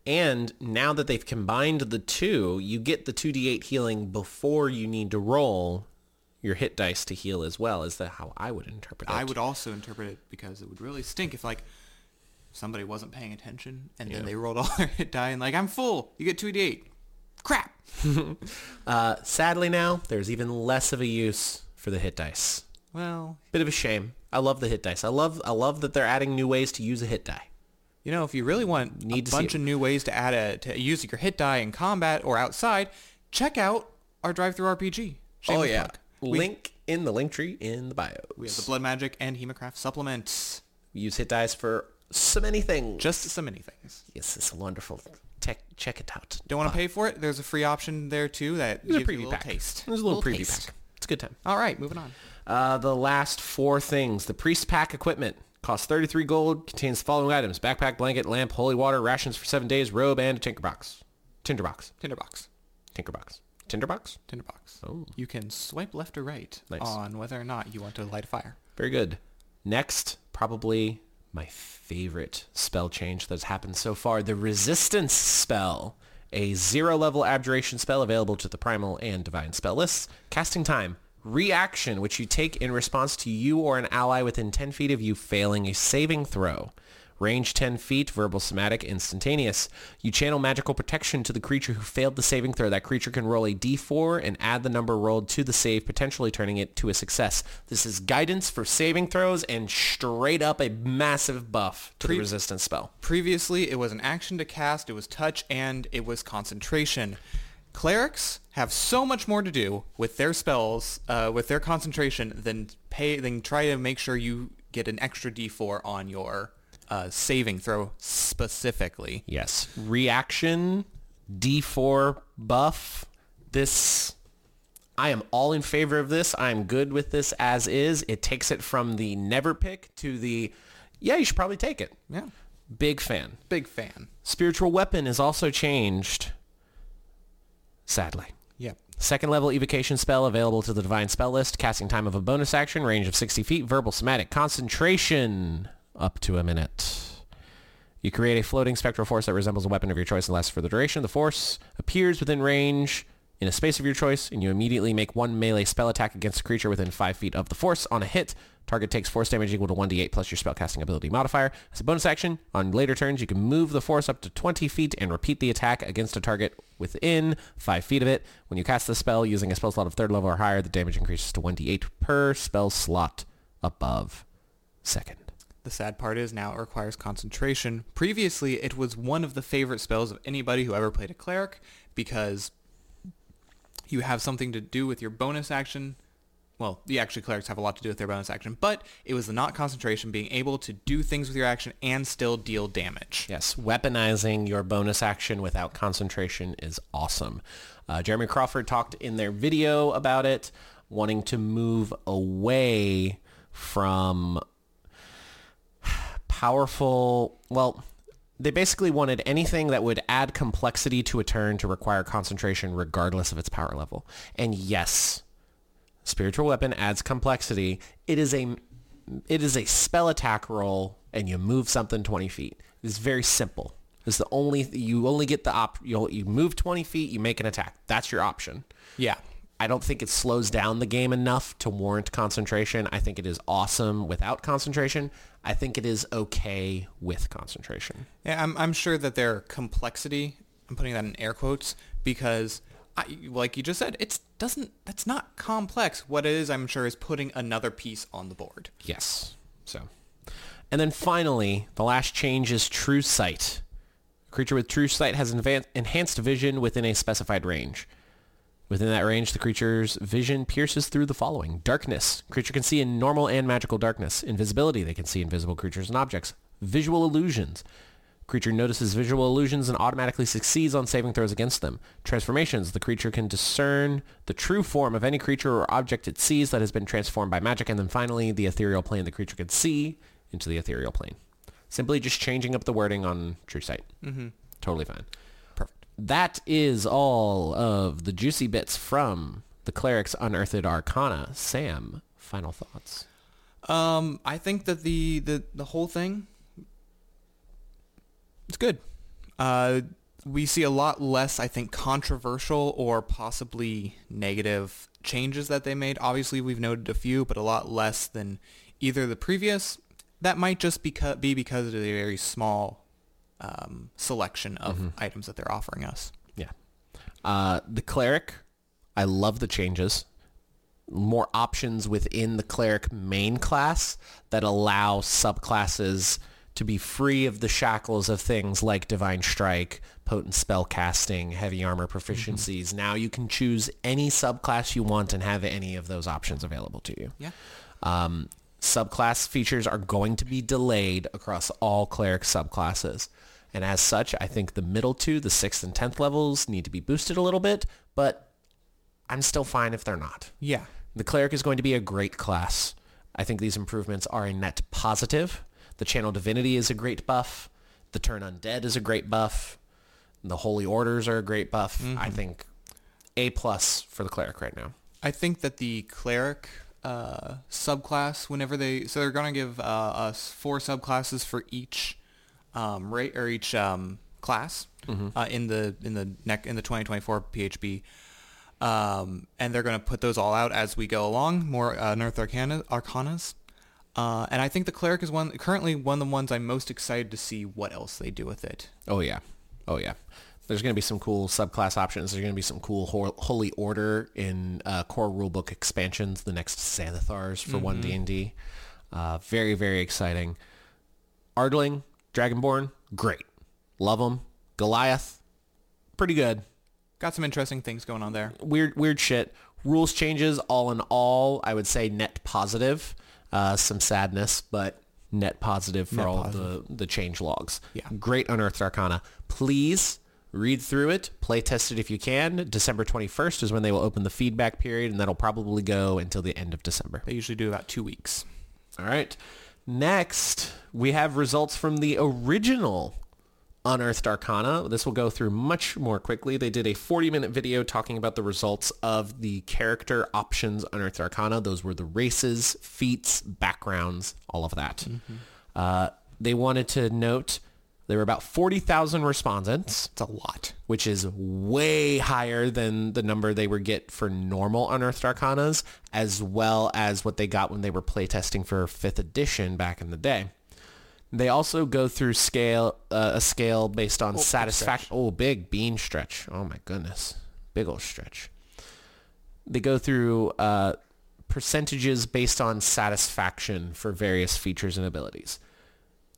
and now that they've combined the two, you get the 2d8 healing before you need to roll your hit dice to heal as well. Is that how I would interpret it?
I would also interpret it because it would really stink if like somebody wasn't paying attention and
Yeah.
then they rolled all their hit die and like I'm full, you get 2d8. Crap.
Uh, sadly now, there's even less of a use for the hit dice.
Well,
Bit of a shame. I love the hit dice. I love I love that they're adding new ways to use a hit die.
You know, if you really want
Need
a bunch of new ways to add a to use your hit die in combat or outside, check out our drive-through RPG. Shameless plug. We,
Link in the Linktree in the bio.
we have the Blood Magic and Hemocraft supplements.
We use hit dice for so many things.
Just so many things.
yes, it's a wonderful. Tech, check it out.
Don't want to pay for it? There's a free option there too that
There's a
gives you
preview
a little
pack.
taste.
There's a little, preview
taste.
pack. It's a good time.
All right, moving on.
Uh, the last four things. The priest pack equipment costs 33 gold, contains the following items. Backpack, blanket, lamp, holy water, rations for seven days, robe, and a tinkerbox. Tinderbox.
Tinderbox.
Tinkerbox. Tinderbox?
Tinderbox.
Oh.
You can swipe left or right
Nice.
on whether or not you want to light a fire.
Very good. Next, probably my favorite spell change that's happened so far, the Resistance spell. A zero-level abjuration spell available to the Primal and Divine spell lists. Casting time. Reaction, which you take in response to you or an ally within 10 feet of you failing a saving throw. Range 10 feet, verbal somatic, instantaneous. You channel magical protection to the creature who failed the saving throw. That creature can roll a d4 and add the number rolled to the save, potentially turning it to a success. This is guidance for saving throws and straight up a massive buff to
Pre-
the resistance spell.
Previously, it was an action to cast, it was touch, and it was concentration. Clerics have so much more to do with their spells, uh, with their concentration, than pay than try to make sure you get an extra D4 on your uh, saving throw specifically.
Yes. Reaction, d4 buff. This, I am all in favor of this. I'm good with this as is. It takes it from the never pick to the, yeah, you should probably take it.
Yeah,
Big fan.
big fan.
Spiritual weapon is also changed. Sadly.
Yep.
Second level evocation spell available to the divine spell list. Casting time of a bonus action. Range of 60 feet. Verbal somatic. Concentration. Up to a minute. You create a floating spectral force that resembles a weapon of your choice and lasts for the duration. The force appears within range in a space of your choice, and you immediately make one melee spell attack against a creature within 5 feet of the force. On a hit, target takes force damage equal to 1d8 plus your spellcasting ability modifier. As a bonus action, on later turns, you can move the force up to 20 feet and repeat the attack against a target within 5 feet of it. When you cast the spell using a spell slot of 3rd level or higher, the damage increases to 1d8 per spell slot above second.
The sad part is now it requires concentration. Previously, it was one of the favorite spells of anybody who ever played a cleric because you have something to do with your bonus action. Well, the actually clerics have a lot to do with their bonus action, but it was the not concentration, being able to do things with your action and still deal damage.
Yes, weaponizing your bonus action without concentration is awesome. Uh, Jeremy Crawford talked in their video about it, wanting to move away from powerful, well, they basically wanted anything that would add complexity to a turn to require concentration regardless of its power level. And yes, spiritual weapon adds complexity. It is a it is a spell attack roll and you move something 20 feet. It's very simple. It's the only you only get the op you you move 20 feet, you make an attack. That's your option.
Yeah.
I don't think it slows down the game enough to warrant concentration. I think it is awesome without concentration. I think it is okay with concentration.
Yeah, I'm, I'm sure that their complexity, I'm putting that in air quotes, because I, like you just said, it's doesn't, that's not complex. What it is, I'm sure, is putting another piece on the board.
Yes. So, and then finally, the last change is True Sight. A creature with True Sight has enhanced vision within a specified range. Within that range, the creature's vision pierces through the following. Darkness. Creature can see in normal and magical darkness. Invisibility. They can see invisible creatures and objects. Visual illusions. Creature notices visual illusions and automatically succeeds on saving throws against them. Transformations. The creature can discern the true form of any creature or object it sees that has been transformed by magic. And then finally, the ethereal plane. The creature can see into the ethereal plane. Simply just changing up the wording on True Sight. Mm-hmm. Totally fine. That is all of the juicy bits from the Cleric's Unearthed Arcana. Sam, final thoughts.
Um, I think that the, the, the whole thing, it's good. Uh, we see a lot less, I think, controversial or possibly negative changes that they made. Obviously, we've noted a few, but a lot less than either the previous. That might just beca- be because of the very small um, selection of items that they're offering us.
Yeah. Uh, the Cleric, I love the changes. More options within the Cleric main class that allow subclasses to be free of the shackles of things like Divine Strike, Potent Spell Casting, Heavy Armor Proficiencies. Now you can choose any subclass you want and have any of those options available to you.
Yeah.
Um, subclass features are going to be delayed across all cleric subclasses. And as such, I think the middle two, the 6th and 10th levels, need to be boosted a little bit, but I'm still fine if they're not.
Yeah.
The cleric is going to be a great class. I think these improvements are a net positive. The channel divinity is a great buff. The turn undead is a great buff. The holy orders are a great buff. I think A plus for the cleric right now.
I think that the cleric uh, subclass, whenever they, so they're gonna give uh, us four subclasses for each um, rate or each um, class uh, in the in the neck in the 2024 PHB, um, and they're gonna put those all out as we go along. More uh, North Arcana Arcanas. Uh, and I think the cleric is one currently one of the ones I'm most excited to see what else they do with it.
Oh yeah, oh yeah. There's going to be some cool subclass options. There's going to be some cool hor- holy order in uh, core rulebook expansions. The next Xanathars for one D and D. Uh, Very very exciting. Ardling, Dragonborn, great. Love them. Goliath, pretty good.
Got some interesting things going on there.
weird weird shit. Rules changes all in all, I would say net positive. Uh, some sadness, but net positive for
Net
all
positive.
the the change logs.
Yeah.
Great Unearthed Arcana. Please read through it, play test it if you can. December 21st is when they will open the feedback period, and that'll probably go until the end of December.
They usually do about two weeks.
All right. Next, we have results from the original Unearthed Arcana. This will go through much more quickly. They did a 40-minute video talking about the results of the character options Unearthed Arcana. Those were the races, feats, backgrounds, all of that. Uh, they wanted to note there were about 40,000 respondents
It's a lot.
which is way higher than the number they would get for normal Unearthed Arcanas, as well as what they got when they were playtesting for 5th edition back in the day. They also go through scale uh, a scale based on
big
satisfaction. Oh, big bean stretch. Oh my goodness, big old stretch. They go through uh, percentages based on satisfaction for various features and abilities.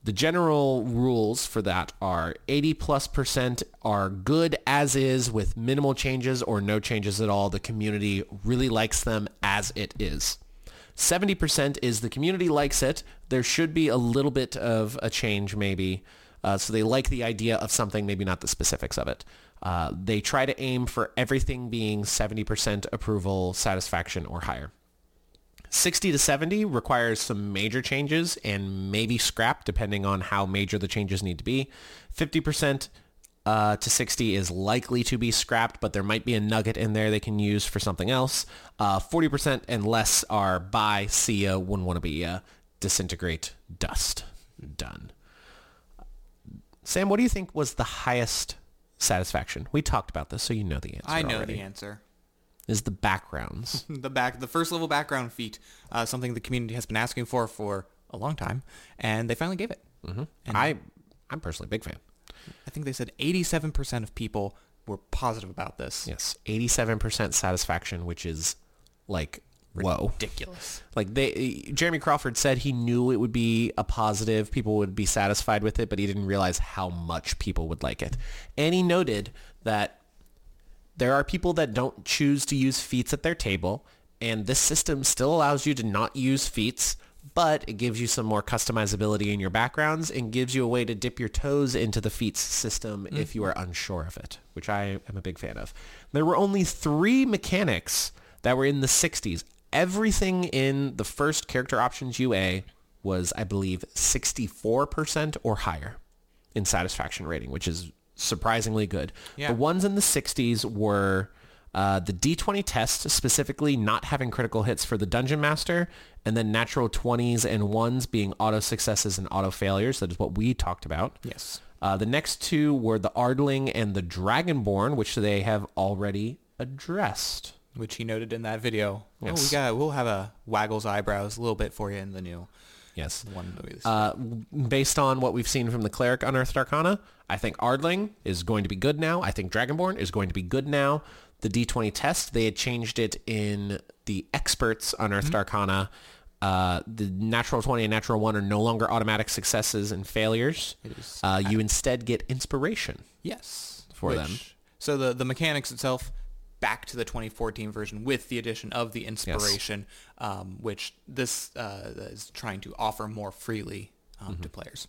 The general rules for that are 80 plus percent are good as is with minimal changes or no changes at all. The community really likes them as it is. 70% is the community likes it. There should be a little bit of a change maybe. Uh, so they like the idea of something, maybe not the specifics of it. Uh, they try to aim for everything being 70% approval, satisfaction, or higher. 60 to 70 requires some major changes and maybe scrap depending on how major the changes need to be. 50% uh, to 60 is likely to be scrapped, but there might be a nugget in there they can use for something else. Uh, 40% and less are buy, see ya, wouldn't want to be ya, disintegrate, dust, done. Sam, what do you think was the highest satisfaction? We talked about this, so you know the answer
I know
already.
the answer.
Is the backgrounds.
the back, the first level background feat, uh, something the community has been asking for for a long time, and they finally gave it.
hmm I, I'm personally a big fan.
I think they said 87% of people were positive about this.
Yes, 87% satisfaction, which is like whoa.
Ridiculous.
Like they Jeremy Crawford said he knew it would be a positive, people would be satisfied with it, but he didn't realize how much people would like it. And he noted that there are people that don't choose to use feats at their table, and this system still allows you to not use feats, but it gives you some more customizability in your backgrounds and gives you a way to dip your toes into the feats system if you are unsure of it, which I am a big fan of. There were only three mechanics that were in the 60s. Everything in the first character options UA was, I believe, 64% or higher in satisfaction rating, which is surprisingly good.
Yeah.
The ones in the 60s were uh, the D20 test, specifically not having critical hits for the Dungeon Master, and then natural 20s and 1s being auto successes and auto failures. That is what we talked about.
Yes.
Uh, the next two were the Ardling and the Dragonborn, which they have already addressed.
Which he noted in that video. Oh, we got. We'll have a waggles eyebrows a little bit for you in the new
Yes.
one. movie.
Uh, based on what we've seen from the Cleric Unearthed Arcana, I think Ardling is going to be good now. I think Dragonborn is going to be good now. The D20 test, they had changed it in the Experts Unearthed Arcana. Uh, the natural 20 and natural 1 are no longer automatic successes and failures.
It is-
Uh, you instead get inspiration.
yes.
for them.
So the the mechanics itself back to the 2014 version with the addition of the inspiration, um, which this uh, is trying to offer more freely um,
Mm-hmm.
to players.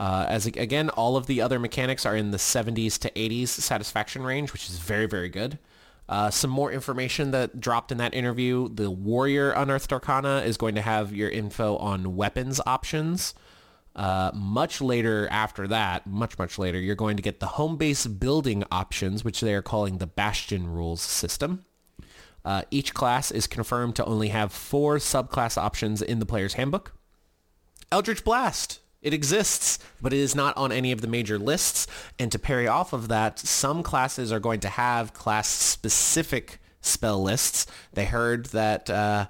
Uh, as again, all of the other mechanics are in the 70s to 80s satisfaction range, which is very, very good. Uh, some more information that dropped in that interview. The Warrior Unearthed Arcana is going to have your info on weapons options. Uh, much later after that, much, much later, you're going to get the home base building options, which they are calling the Bastion rules system. Uh, each class is confirmed to only have four subclass options in the player's handbook. Eldritch Blast. It exists, but it is not on any of the major lists. And to parry off of that, some classes are going to have class-specific spell lists. They heard that, uh,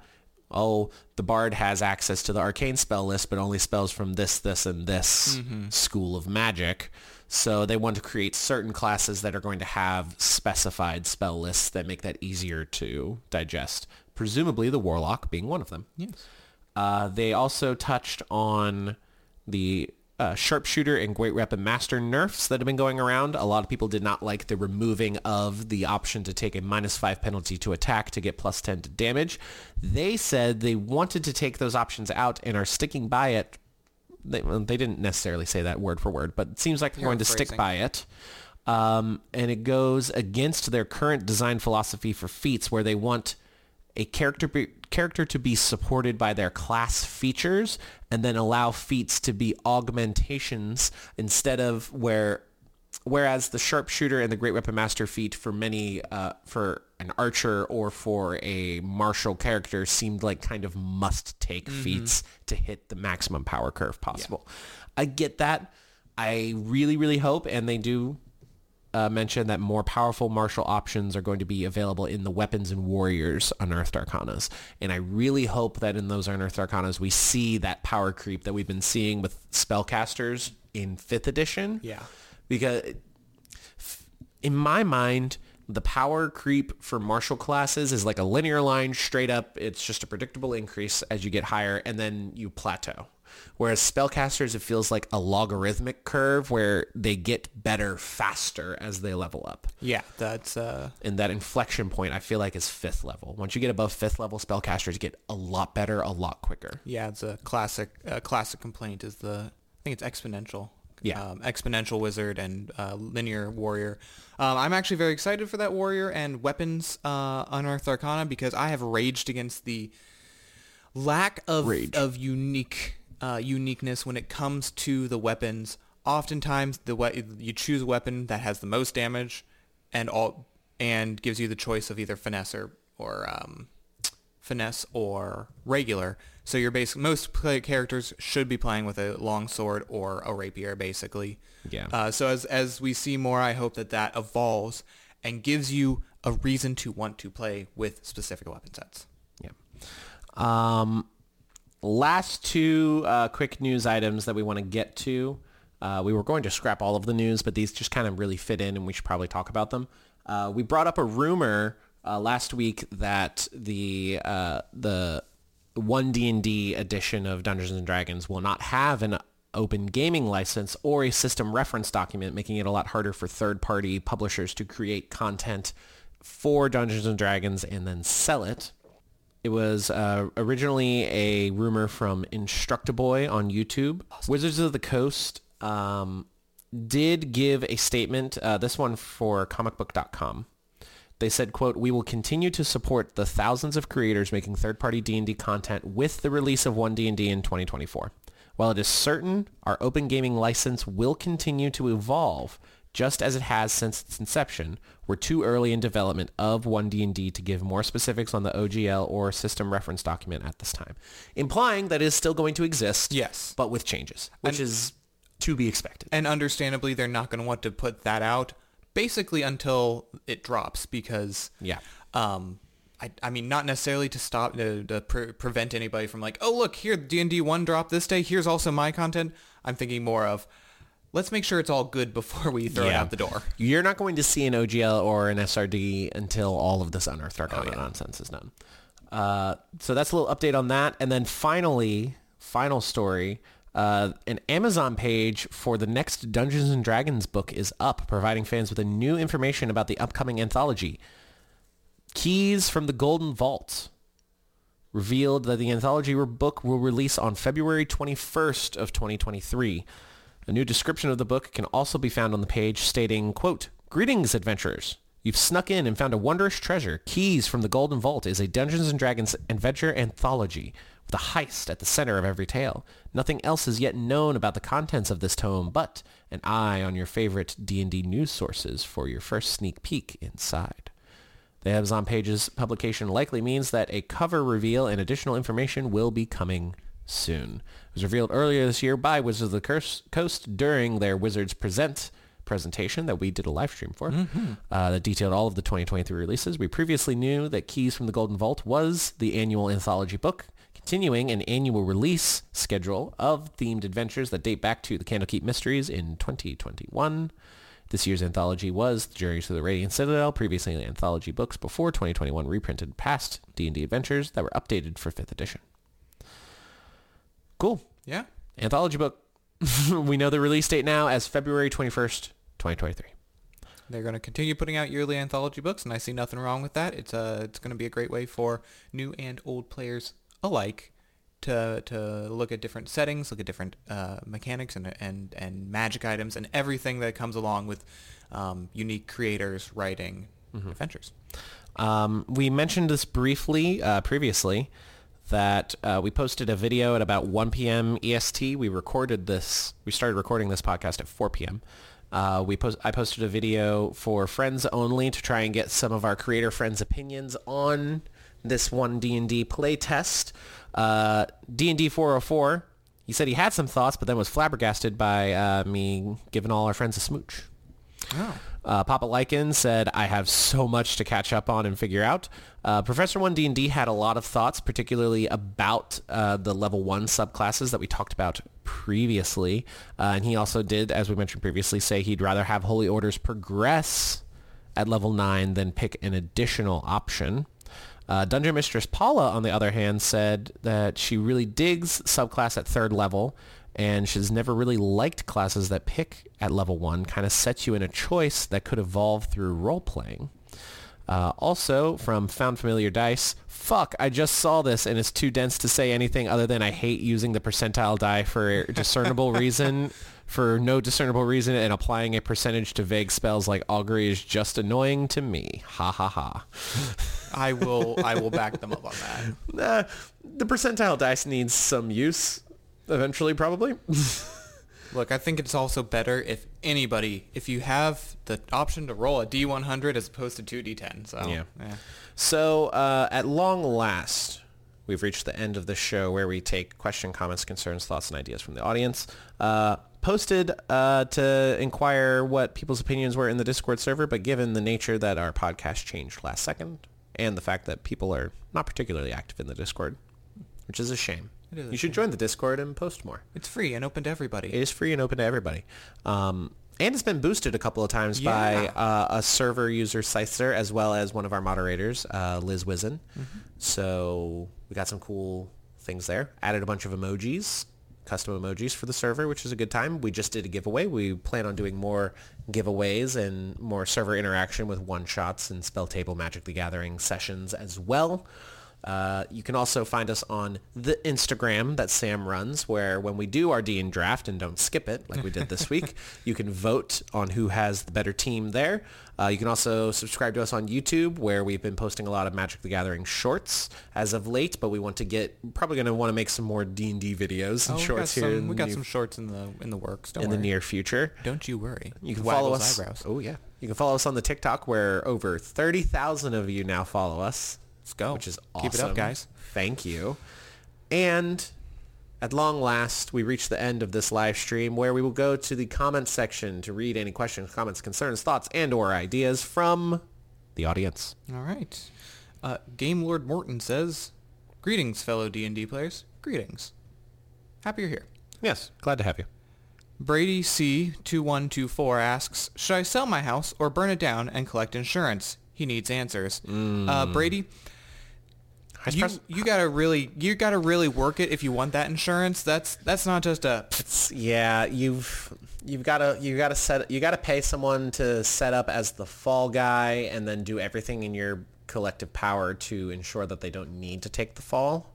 oh, the bard has access to the arcane spell list, but only spells from this, this, and this school of magic. So they want to create certain classes that are going to have specified spell lists that make that easier to digest. Presumably the warlock being one of them.
Yes.
Uh, they also touched on the uh, sharpshooter and great weapon master nerfs that have been going around. A lot of people did not like the removing of the option to take a minus five penalty to attack to get plus 10 to damage. They said they wanted to take those options out and are sticking by it. They, well, they didn't necessarily say that word for word, but it seems like they're going to stick by it. Um, and it goes against their current design philosophy for feats where they want a character be, character to be supported by their class features and then allow feats to be augmentations instead of where whereas the sharpshooter and the great weapon master feat for many uh, for an archer or for a martial character seemed like kind of must take feats to hit the maximum power curve possible. I get that. I really really hope and they do uh, mentioned that more powerful martial options are going to be available in the weapons and warriors unearthed arcanas. And i really hope that in those unearthed arcanas we see that power creep that we've been seeing with spellcasters in fifth edition.
Yeah.
because in my mind the power creep for martial classes is like a linear line straight up it's just a predictable increase as you get higher and then you plateau whereas spellcasters it feels like a logarithmic curve where they get better faster as they level up
Yeah, that's uh
and that inflection point i feel like is fifth level once you get above fifth level spellcasters get a lot better a lot quicker
yeah, it's a classic uh, classic complaint is the I think it's exponential.
Yeah.
Um, exponential wizard and uh, linear warrior. Um, I'm actually very excited for that warrior and weapons uh, unearthed arcana because I have raged against the lack of
Rage.
of unique uh, uniqueness when it comes to the weapons. Oftentimes, the we- you choose a weapon that has the most damage, and all and gives you the choice of either finesse or or um, finesse or regular. So you're basically most play characters should be playing with a long sword or a rapier, basically.
Yeah.
Uh, so as as we see more, I hope that that evolves and gives you a reason to want to play with specific weapon sets.
Yeah. Um, last two uh, quick news items that we want to get to. Uh, we were going to scrap all of the news, but these just kind of really fit in, and we should probably talk about them. Uh, we brought up a rumor uh, last week that the uh, the one D and D edition of Dungeons and Dragons will not have an open gaming license or a system reference document, making it a lot harder for third-party publishers to create content for Dungeons and Dragons and then sell it. It was uh, originally a rumor from Indestructoboy on YouTube. Wizards of the Coast um, did give a statement, uh, this one for comicbook.com. They said, quote, we will continue to support the thousands of creators making third-party D&D content with the release of 1D&D in 2024. While it is certain our open gaming license will continue to evolve, just as it has since its inception, we're too early in development of 1D&D to give more specifics on the OGL or system reference document at this time, implying that it is still going to exist,
Yes.
but with changes, which is to be expected.
And understandably, they're not going to want to put that out basically until it drops because
Yeah.
um I, I mean not necessarily to stop to, to pre- prevent anybody from like oh look here D&D 1 dropped this day here's also my content I'm thinking more of let's make sure it's all good before we throw it
Yeah.
out the door
You're not going to see an OGL or an SRD until all of this Unearthed Arcana
yeah.
nonsense is done. Uh, so that's a little update on that. And then finally, final story, uh, an Amazon page for the next Dungeons and Dragons book is up, providing fans with a new information about the upcoming anthology. Keys from the Golden Vault revealed that the anthology book will release on February 21st of 2023. A new description of the book can also be found on the page stating, quote, Greetings, adventurers. You've snuck in and found a wondrous treasure. Keys from the Golden Vault is a Dungeons & Dragons adventure anthology with a heist at the center of every tale. Nothing else is yet known about the contents of this tome, but an eye on your favorite D&D news sources for your first sneak peek inside. The Amazon Pages publication likely means that a cover reveal and additional information will be coming soon. It was revealed earlier this year by Wizards of the Curse Coast during their Wizards Present presentation that we did a live stream for uh, that detailed all of the 2023 releases. We previously knew that Keys from the Golden Vault was the annual anthology book, continuing an annual release schedule of themed adventures that date back to the Candlekeep Mysteries in 2021. This year's anthology was The Journey to the Radiant Citadel, previously anthology books before 2021 reprinted past D&D adventures that were updated for 5th edition. Cool.
Yeah.
Anthology book. we know the release date now as February 21st, 2023.
They're going to continue putting out yearly anthology books, and I see nothing wrong with that. It's uh, it's going to be a great way for new and old players alike to to look at different settings, look at different uh, mechanics and and and magic items, and everything that comes along with um, unique creators writing adventures.
Um, we mentioned this briefly uh, previously that uh, we posted a video at about 1 p.m. EST. We recorded this. We started recording this podcast at 4 p.m. Uh, we post, I posted a video for friends only to try and get some of our creator friends' opinions on this one D&D playtest. Uh, D&D 404, he said he had some thoughts, but then was flabbergasted by uh, me giving all our friends a smooch.
Oh.
Uh, Papa Lycan said, I have so much to catch up on and figure out. Uh, Professor 1 D&D had a lot of thoughts, particularly about uh, the level 1 subclasses that we talked about previously. Uh, and he also did, as we mentioned previously, say he'd rather have Holy Orders progress at level 9 than pick an additional option. Uh, Dungeon Mistress Paula, on the other hand, said that she really digs subclass at third level and she's never really liked classes that pick at level 1, kind of sets you in a choice that could evolve through role-playing. Uh, also, from Found Familiar Dice, fuck, I just saw this and it's too dense to say anything other than I hate using the percentile die for discernible reason, for no discernible reason, and applying a percentage to vague spells like augury is just annoying to me. Ha ha ha.
I will I will back them up on that.
Uh, the percentile dice needs some use eventually, probably.
Look, I think it's also better if anybody, if you have the option to roll a D100 as opposed to two D10. So
Yeah. So, uh, at long last, we've reached the end of the show where we take question, comments, concerns, thoughts, and ideas from the audience. Uh, posted uh, to inquire what people's opinions were in the Discord server, but given the nature that our podcast changed last second and the fact that people are not particularly active in the Discord, which is a shame.
It is
you should join the Discord and post more.
It's free and open to everybody.
It is free and open to everybody. Um, and it's been boosted a couple of times by uh, a server user, Scyther, as well as one of our moderators, uh, Liz Wizen.
Mm-hmm.
So we got some cool things there. Added a bunch of emojis, custom emojis for the server, which is a good time. We just did a giveaway. We plan on doing more giveaways and more server interaction with one-shots and SpellTable Magic the Gathering sessions as well. Uh, you can also find us on the Instagram that Sam runs, where when we do our D and draft and don't skip it like we did this week, you can vote on who has the better team there. Uh, you can also subscribe to us on YouTube, where we've been posting a lot of Magic the Gathering shorts as of late, but we want to get probably going to want to make some more D and D videos
Oh,
and
we got
shorts
some,
here in,
we got
near-
some shorts in the in the works. Don't
in the near future.
Don't you worry.
You can follow us.
Eyebrows.
Oh yeah, you can follow us on the TikTok, where over thirty thousand of you now follow us.
Let's go.
which is awesome.
Keep it up, guys.
Thank you. And at long last, we reach the end of this live stream where we will go to the comments section to read any questions, comments, concerns, thoughts, and or ideas from the audience.
All right. Uh, Game Lord Morton says, "Greetings, fellow D and D players. Greetings. Happy you're here."
Yes, glad to have you.
Brady C two one two four asks, "Should I sell my house or burn it down and collect insurance?" He needs answers. Uh, Brady, you,
press-
you gotta really you gotta really work it if you want that insurance. That's that's not just a
It's- yeah, you've you've got to you got to set you got to pay someone to set up as the fall guy and then do everything in your collective power to ensure that they don't need to take the fall.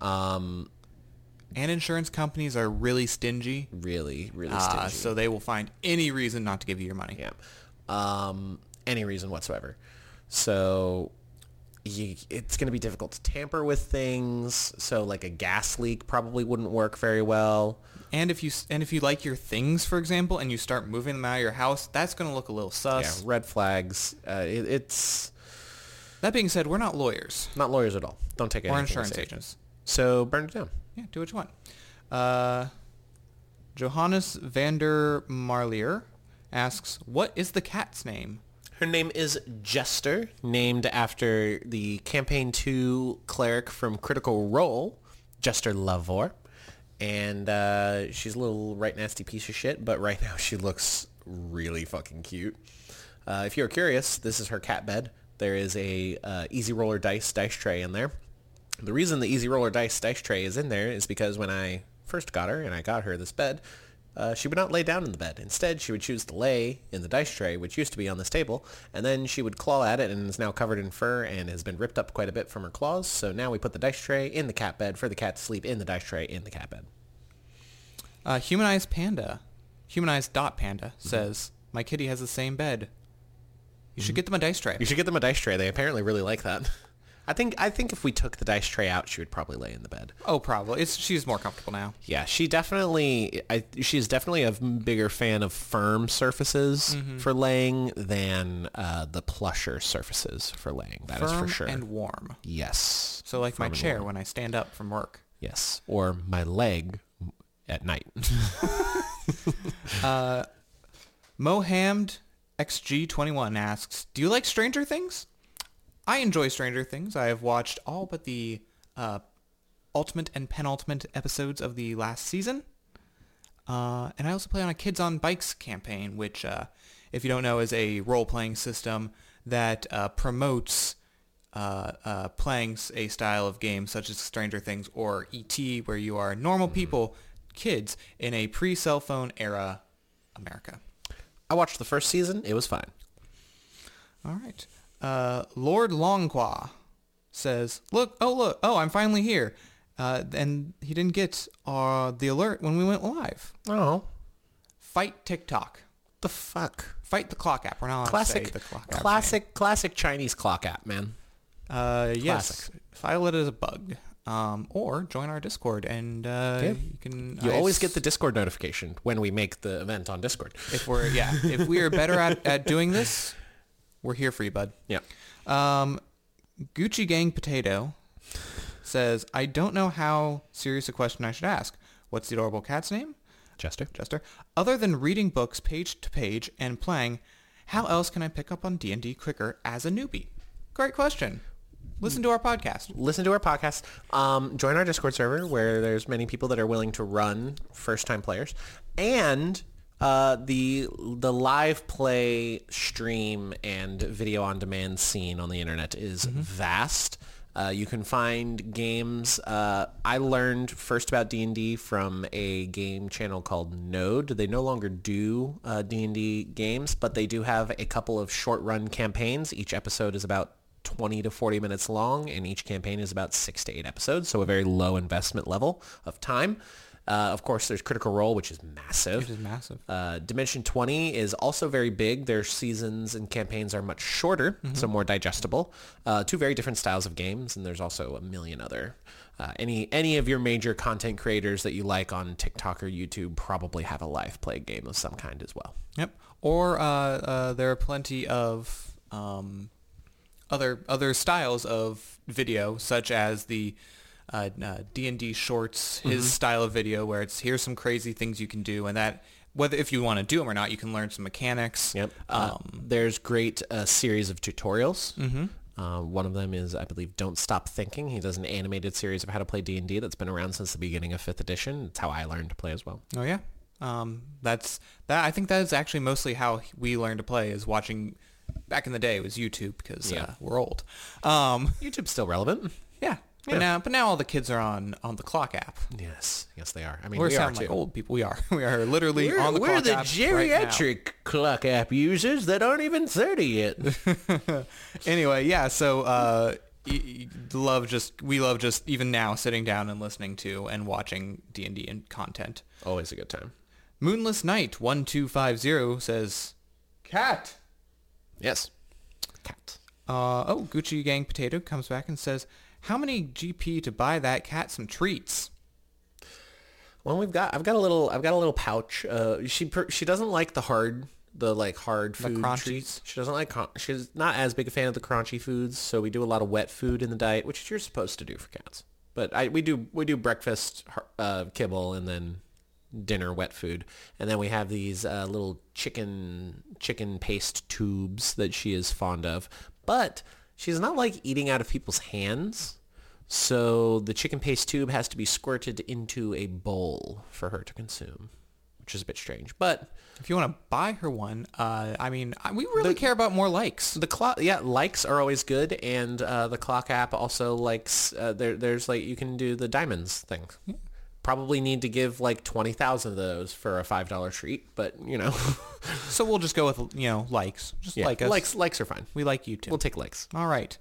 Um,
and insurance companies are really stingy.
really, really
Uh,
stingy.
so they will find any reason not to give you your money.
Yeah. Um, any reason whatsoever. So you, it's going to be difficult to tamper with things. So like a gas leak probably wouldn't work very well.
And if you and if you like your things, for example, and you start moving them out of your house, that's going to look a little sus.
Yeah, red flags. Uh, it, it's
That being said, we're not lawyers
not lawyers at all. Don't take it. or
insurance agents.
So burn it down.
Yeah, do what you want. Uh, Johannes Vander Marlier asks, "What is the cat's name?"
Her name is Jester, named after the Campaign 2 cleric from Critical Role, Jester Lavorre. And uh, she's a little right nasty piece of shit, but right now she looks really fucking cute. Uh, if you're curious, this is her cat bed. There is a uh, Easy Roller Dice dice tray in there. The reason the Easy Roller Dice dice tray is in there is because when I first got her and I got her this bed, uh, she would not lay down in the bed. Instead, she would choose to lay in the dice tray, which used to be on this table, and then she would claw at it and is now covered in fur and has been ripped up quite a bit from her claws. So now we put the dice tray in the cat bed for the cat to sleep in the dice tray in the cat bed.
Uh, humanized panda, humanized dot panda says, "My kitty has the same bed. You should get them a dice tray."
You should get them a dice tray. They apparently really like that. I think I think if we took the dice tray out, she would probably lay in the bed.
Oh, probably. It's she's more comfortable now.
Yeah, she definitely. I, she's definitely a bigger fan of firm surfaces for laying than uh, the plusher surfaces for laying. That is
Firm
for sure.
and warm.
yes.
So like my
Firm and
chair when I stand up from work.
Yes, or my leg at night.
Mohammed XG21 asks, "Do you like Stranger Things?" I enjoy Stranger Things. I have watched all but the uh, ultimate and penultimate episodes of the last season. Uh, and I also play on a Kids on Bikes campaign, which, uh, if you don't know, is a role-playing system that uh, promotes uh, uh, playing a style of game such as Stranger Things or E.T., where you are normal people, kids, in a pre-cell phone era America.
I watched the first season. It was fine.
All right. Uh, Lord Longqua says, "Look, oh look, oh I'm finally here." Uh, and he didn't get uh, the alert when we went live.
Oh,
Fight TikTok.
the fuck!
Fight the clock app. We're not allowed
Classic,
to say the clock app.
classic, classic Chinese clock app, man.
Uh, yes.
classic.
File it as a bug. Um, or join our Discord and uh,
Yeah.
you can.
You
I
always
s-
get the Discord notification when we make the event on Discord.
if we're yeah if we are better at, at doing this, we're here for you, bud.
Yeah.
Um, Gucci Gang Potato says, I don't know how serious a question I should ask. What's the adorable cat's name?
Jester.
Jester. Other than reading books page to page and playing, how else can I pick up on D&D quicker as a newbie? Great question. Listen to our podcast.
listen to our podcast. Um, join our Discord server where there's many people that are willing to run first time players, and uh, the the live play stream and video on demand scene on the internet is vast. Uh, you can find games. Uh, I learned first about D&D from a game channel called Node. They no longer do uh, D&D games, but they do have a couple of short run campaigns. Each episode is about 20 to 40 minutes long, and each campaign is about six to eight episodes, so a very low investment level of time. Uh, of course, there's Critical Role, which is massive.
It is massive.
Uh, Dimension 20 is also very big. Their seasons and campaigns are much shorter, so more digestible. Uh, two very different styles of games, and there's also a million other. Uh, any any of your major content creators that you like on TikTok or YouTube probably have a live play game of some kind as well.
Yep. Or uh, uh, there are plenty of um, other other styles of video, such as the uh, uh, D&D shorts, his
Mm-hmm.
style of video, where it's here's some crazy things you can do, and that whether if you want to do them or not, you can learn some mechanics.
Yep. Uh,
Um,
there's great uh, series of tutorials. Mm-hmm. Uh, one of them is, I believe, Don't Stop Thinking. He does an animated series of how to play D&D that's been around since the beginning of 5th edition. It's how I learned to play as well.
oh yeah. Um, that's that. I think that is actually mostly how we learned to play is watching. Back in the day, it was YouTube because
Yeah.
uh, we're old. Um,
YouTube's still relevant.
But
Yeah.
now, but now all the kids are on on the clock app.
Yes. Yes, they are. I mean,
We're
we are
sounding like old people. We are. We are literally
We're,
on the clock. App.
We're
clock
the
app right
geriatric clock app users that aren't even 30 yet.
anyway, yeah. So uh, love just we love just even now sitting down and listening to and watching D and D and content.
Always a good time.
Moonless Night one two five zero says cat.
Yes. Cat.
Uh, oh, Gucci Gang Potato comes back and says, "How many GP to buy that cat some treats?"
Well, we've got I've got a little I've got a little pouch. Uh, she per, she doesn't like the hard the like hard food
crunchies?
treats. She doesn't like she's not as big a fan of the crunchy foods. So we do a lot of wet food in the diet, which you're supposed to do for cats. But I we do we do breakfast uh, kibble and then dinner wet food, and then we have these uh, little chicken chicken paste tubes that she is fond of. But she's not like eating out of people's hands. So the chicken paste tube has to be squirted into a bowl for her to consume, which is a bit strange. But
If you want to buy her one, uh, I mean, we really care about more likes.
the clock, yeah, likes are always good, and uh, the clock app also likes. Uh, there, there's like you can do the diamonds thing. Probably need to give like twenty thousand of those for a five dollar treat, but you know,
So we'll just go with you know likes. Just
yeah,
like us.
likes likes are fine.
We like you too.
We'll take likes.
All right.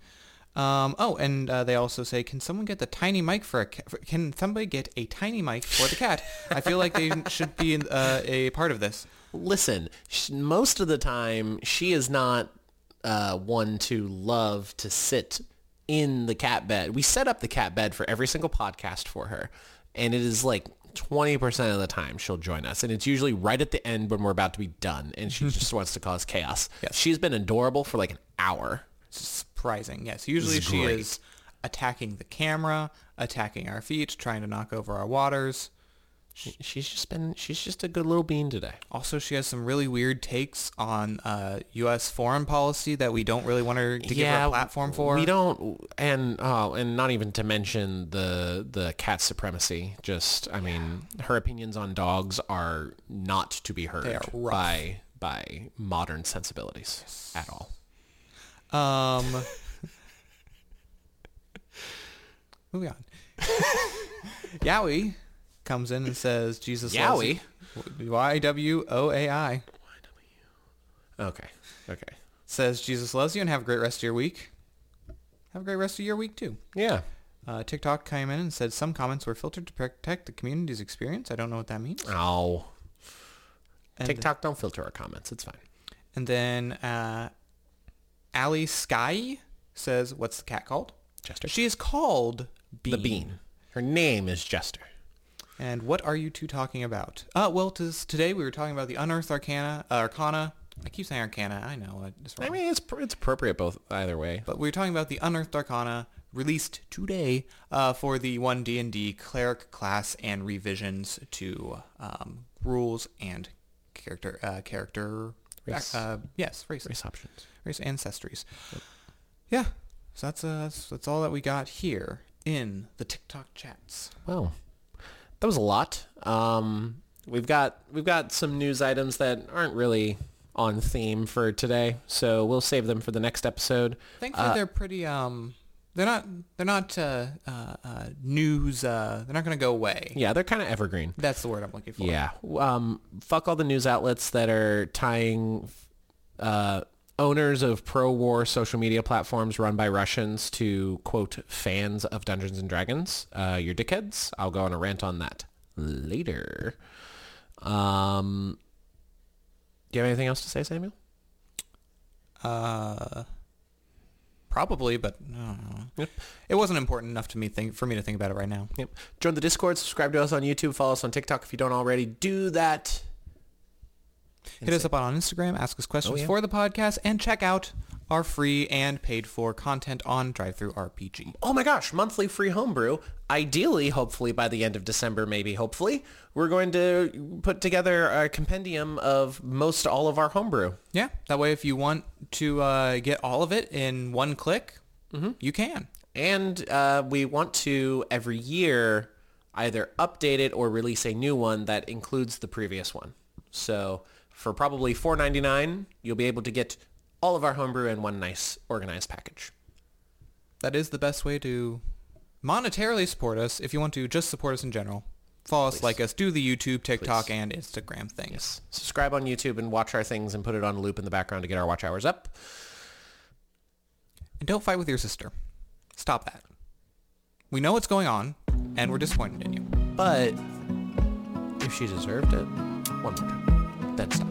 Um, oh, and uh, they also say, can someone get the tiny mic for a cat? Can somebody get a tiny mic for the cat? I feel like they should be uh, a part of this.
listen, sh- most of the time she is not uh, one to love to sit in the cat bed. We set up the cat bed for every single podcast for her, and it is like 20% of the time she'll join us. And it's usually right at the end when we're about to be done, and she mm-hmm. just wants to cause chaos.
Yes.
She's been adorable for like an hour.
Surprising. Yes. Usually
is
she
great.
is attacking the camera, attacking our feet, trying to knock over our waters.
She- She's just been, she's just a good little bean today.
Also, she has some really weird takes on uh, U.S. foreign policy that we don't really want her to give her a platform for.
We don't, and oh, and not even to mention the the cat supremacy. Just, I mean, her opinions on dogs are not to be heard by by modern sensibilities at all.
Um, moving on. Yowie comes in and says, Jesus loves
Yowie?
you. Y-W-O-A-I.
Okay, okay,
Says, Jesus loves you and have a great rest of your week. Have a great rest of your week, too.
yeah.
Uh, TikTok came in and said some comments were filtered to protect the community's experience. I don't know what that means.
Oh,
And,
TikTok don't filter our comments. It's fine.
And then uh, Ali Sky says, what's the cat called?
Jester.
She is called Bean.
The bean. Her name is Jester.
And what are you two talking about? Uh, well, today we were talking about the Unearthed Arcana. Uh, Arcana. I keep saying Arcana. I know it's wrong.
I mean, it's pr- it's appropriate both either way.
but we were talking about the Unearthed Arcana released today uh, for the one D and D cleric class and revisions to um, rules and character uh, character
Race.
Uh, yes, race,
Race options.
race ancestries. Yeah. So that's uh, that's, that's all that we got here in the TikTok chats.
Well, that was a lot. Um, we've got we've got some news items that aren't really on theme for today, so we'll save them for the next episode.
Thankfully,
Uh,
they're pretty. Um, they're not. They're not uh, uh, uh, news. Uh, they're not going to go away.
Yeah, they're kind of evergreen.
That's the word I'm looking for.
Yeah. Um, fuck all the news outlets that are tying uh, owners of pro-war social media platforms run by Russians to, quote, fans of Dungeons and Dragons. Uh, you're dickheads. I'll go on a rant on that later. Um, do you have anything else to say, Samuel?
Uh, probably, but no,
Yep.
it wasn't important enough to me think for me to think about it right now.
Yep. Join the Discord. Subscribe to us on YouTube. Follow us on TikTok if you don't already do that.
Hit us up on Instagram, ask us questions
Oh, yeah.
for the podcast, and check out our free and paid for content on DriveThruRPG.
oh my gosh, monthly free homebrew. Ideally, hopefully by the end of December, maybe hopefully, we're going to put together a compendium of most all of our homebrew.
Yeah, that way if you want to uh, get all of it in one click,
Mm-hmm.
you can.
And uh, we want to every year either update it or release a new one that includes the previous one. So for probably $4.99, you'll be able to get all of our homebrew in one nice organized package.
That is the best way to monetarily support us. If you want to just support us in general, follow us,
Please.
like us, do the YouTube, TikTok,
Please.
and Instagram things.
Yes. Subscribe on YouTube and watch our things and put it on loop in the background to get our watch hours up.
And don't fight with your sister. Stop that. We know what's going on, and we're disappointed in you.
But if she deserved it, one more time. Then stop.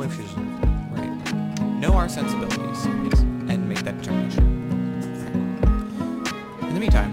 Right? Know our sensibilities
Yes.
and make that determination. In the meantime,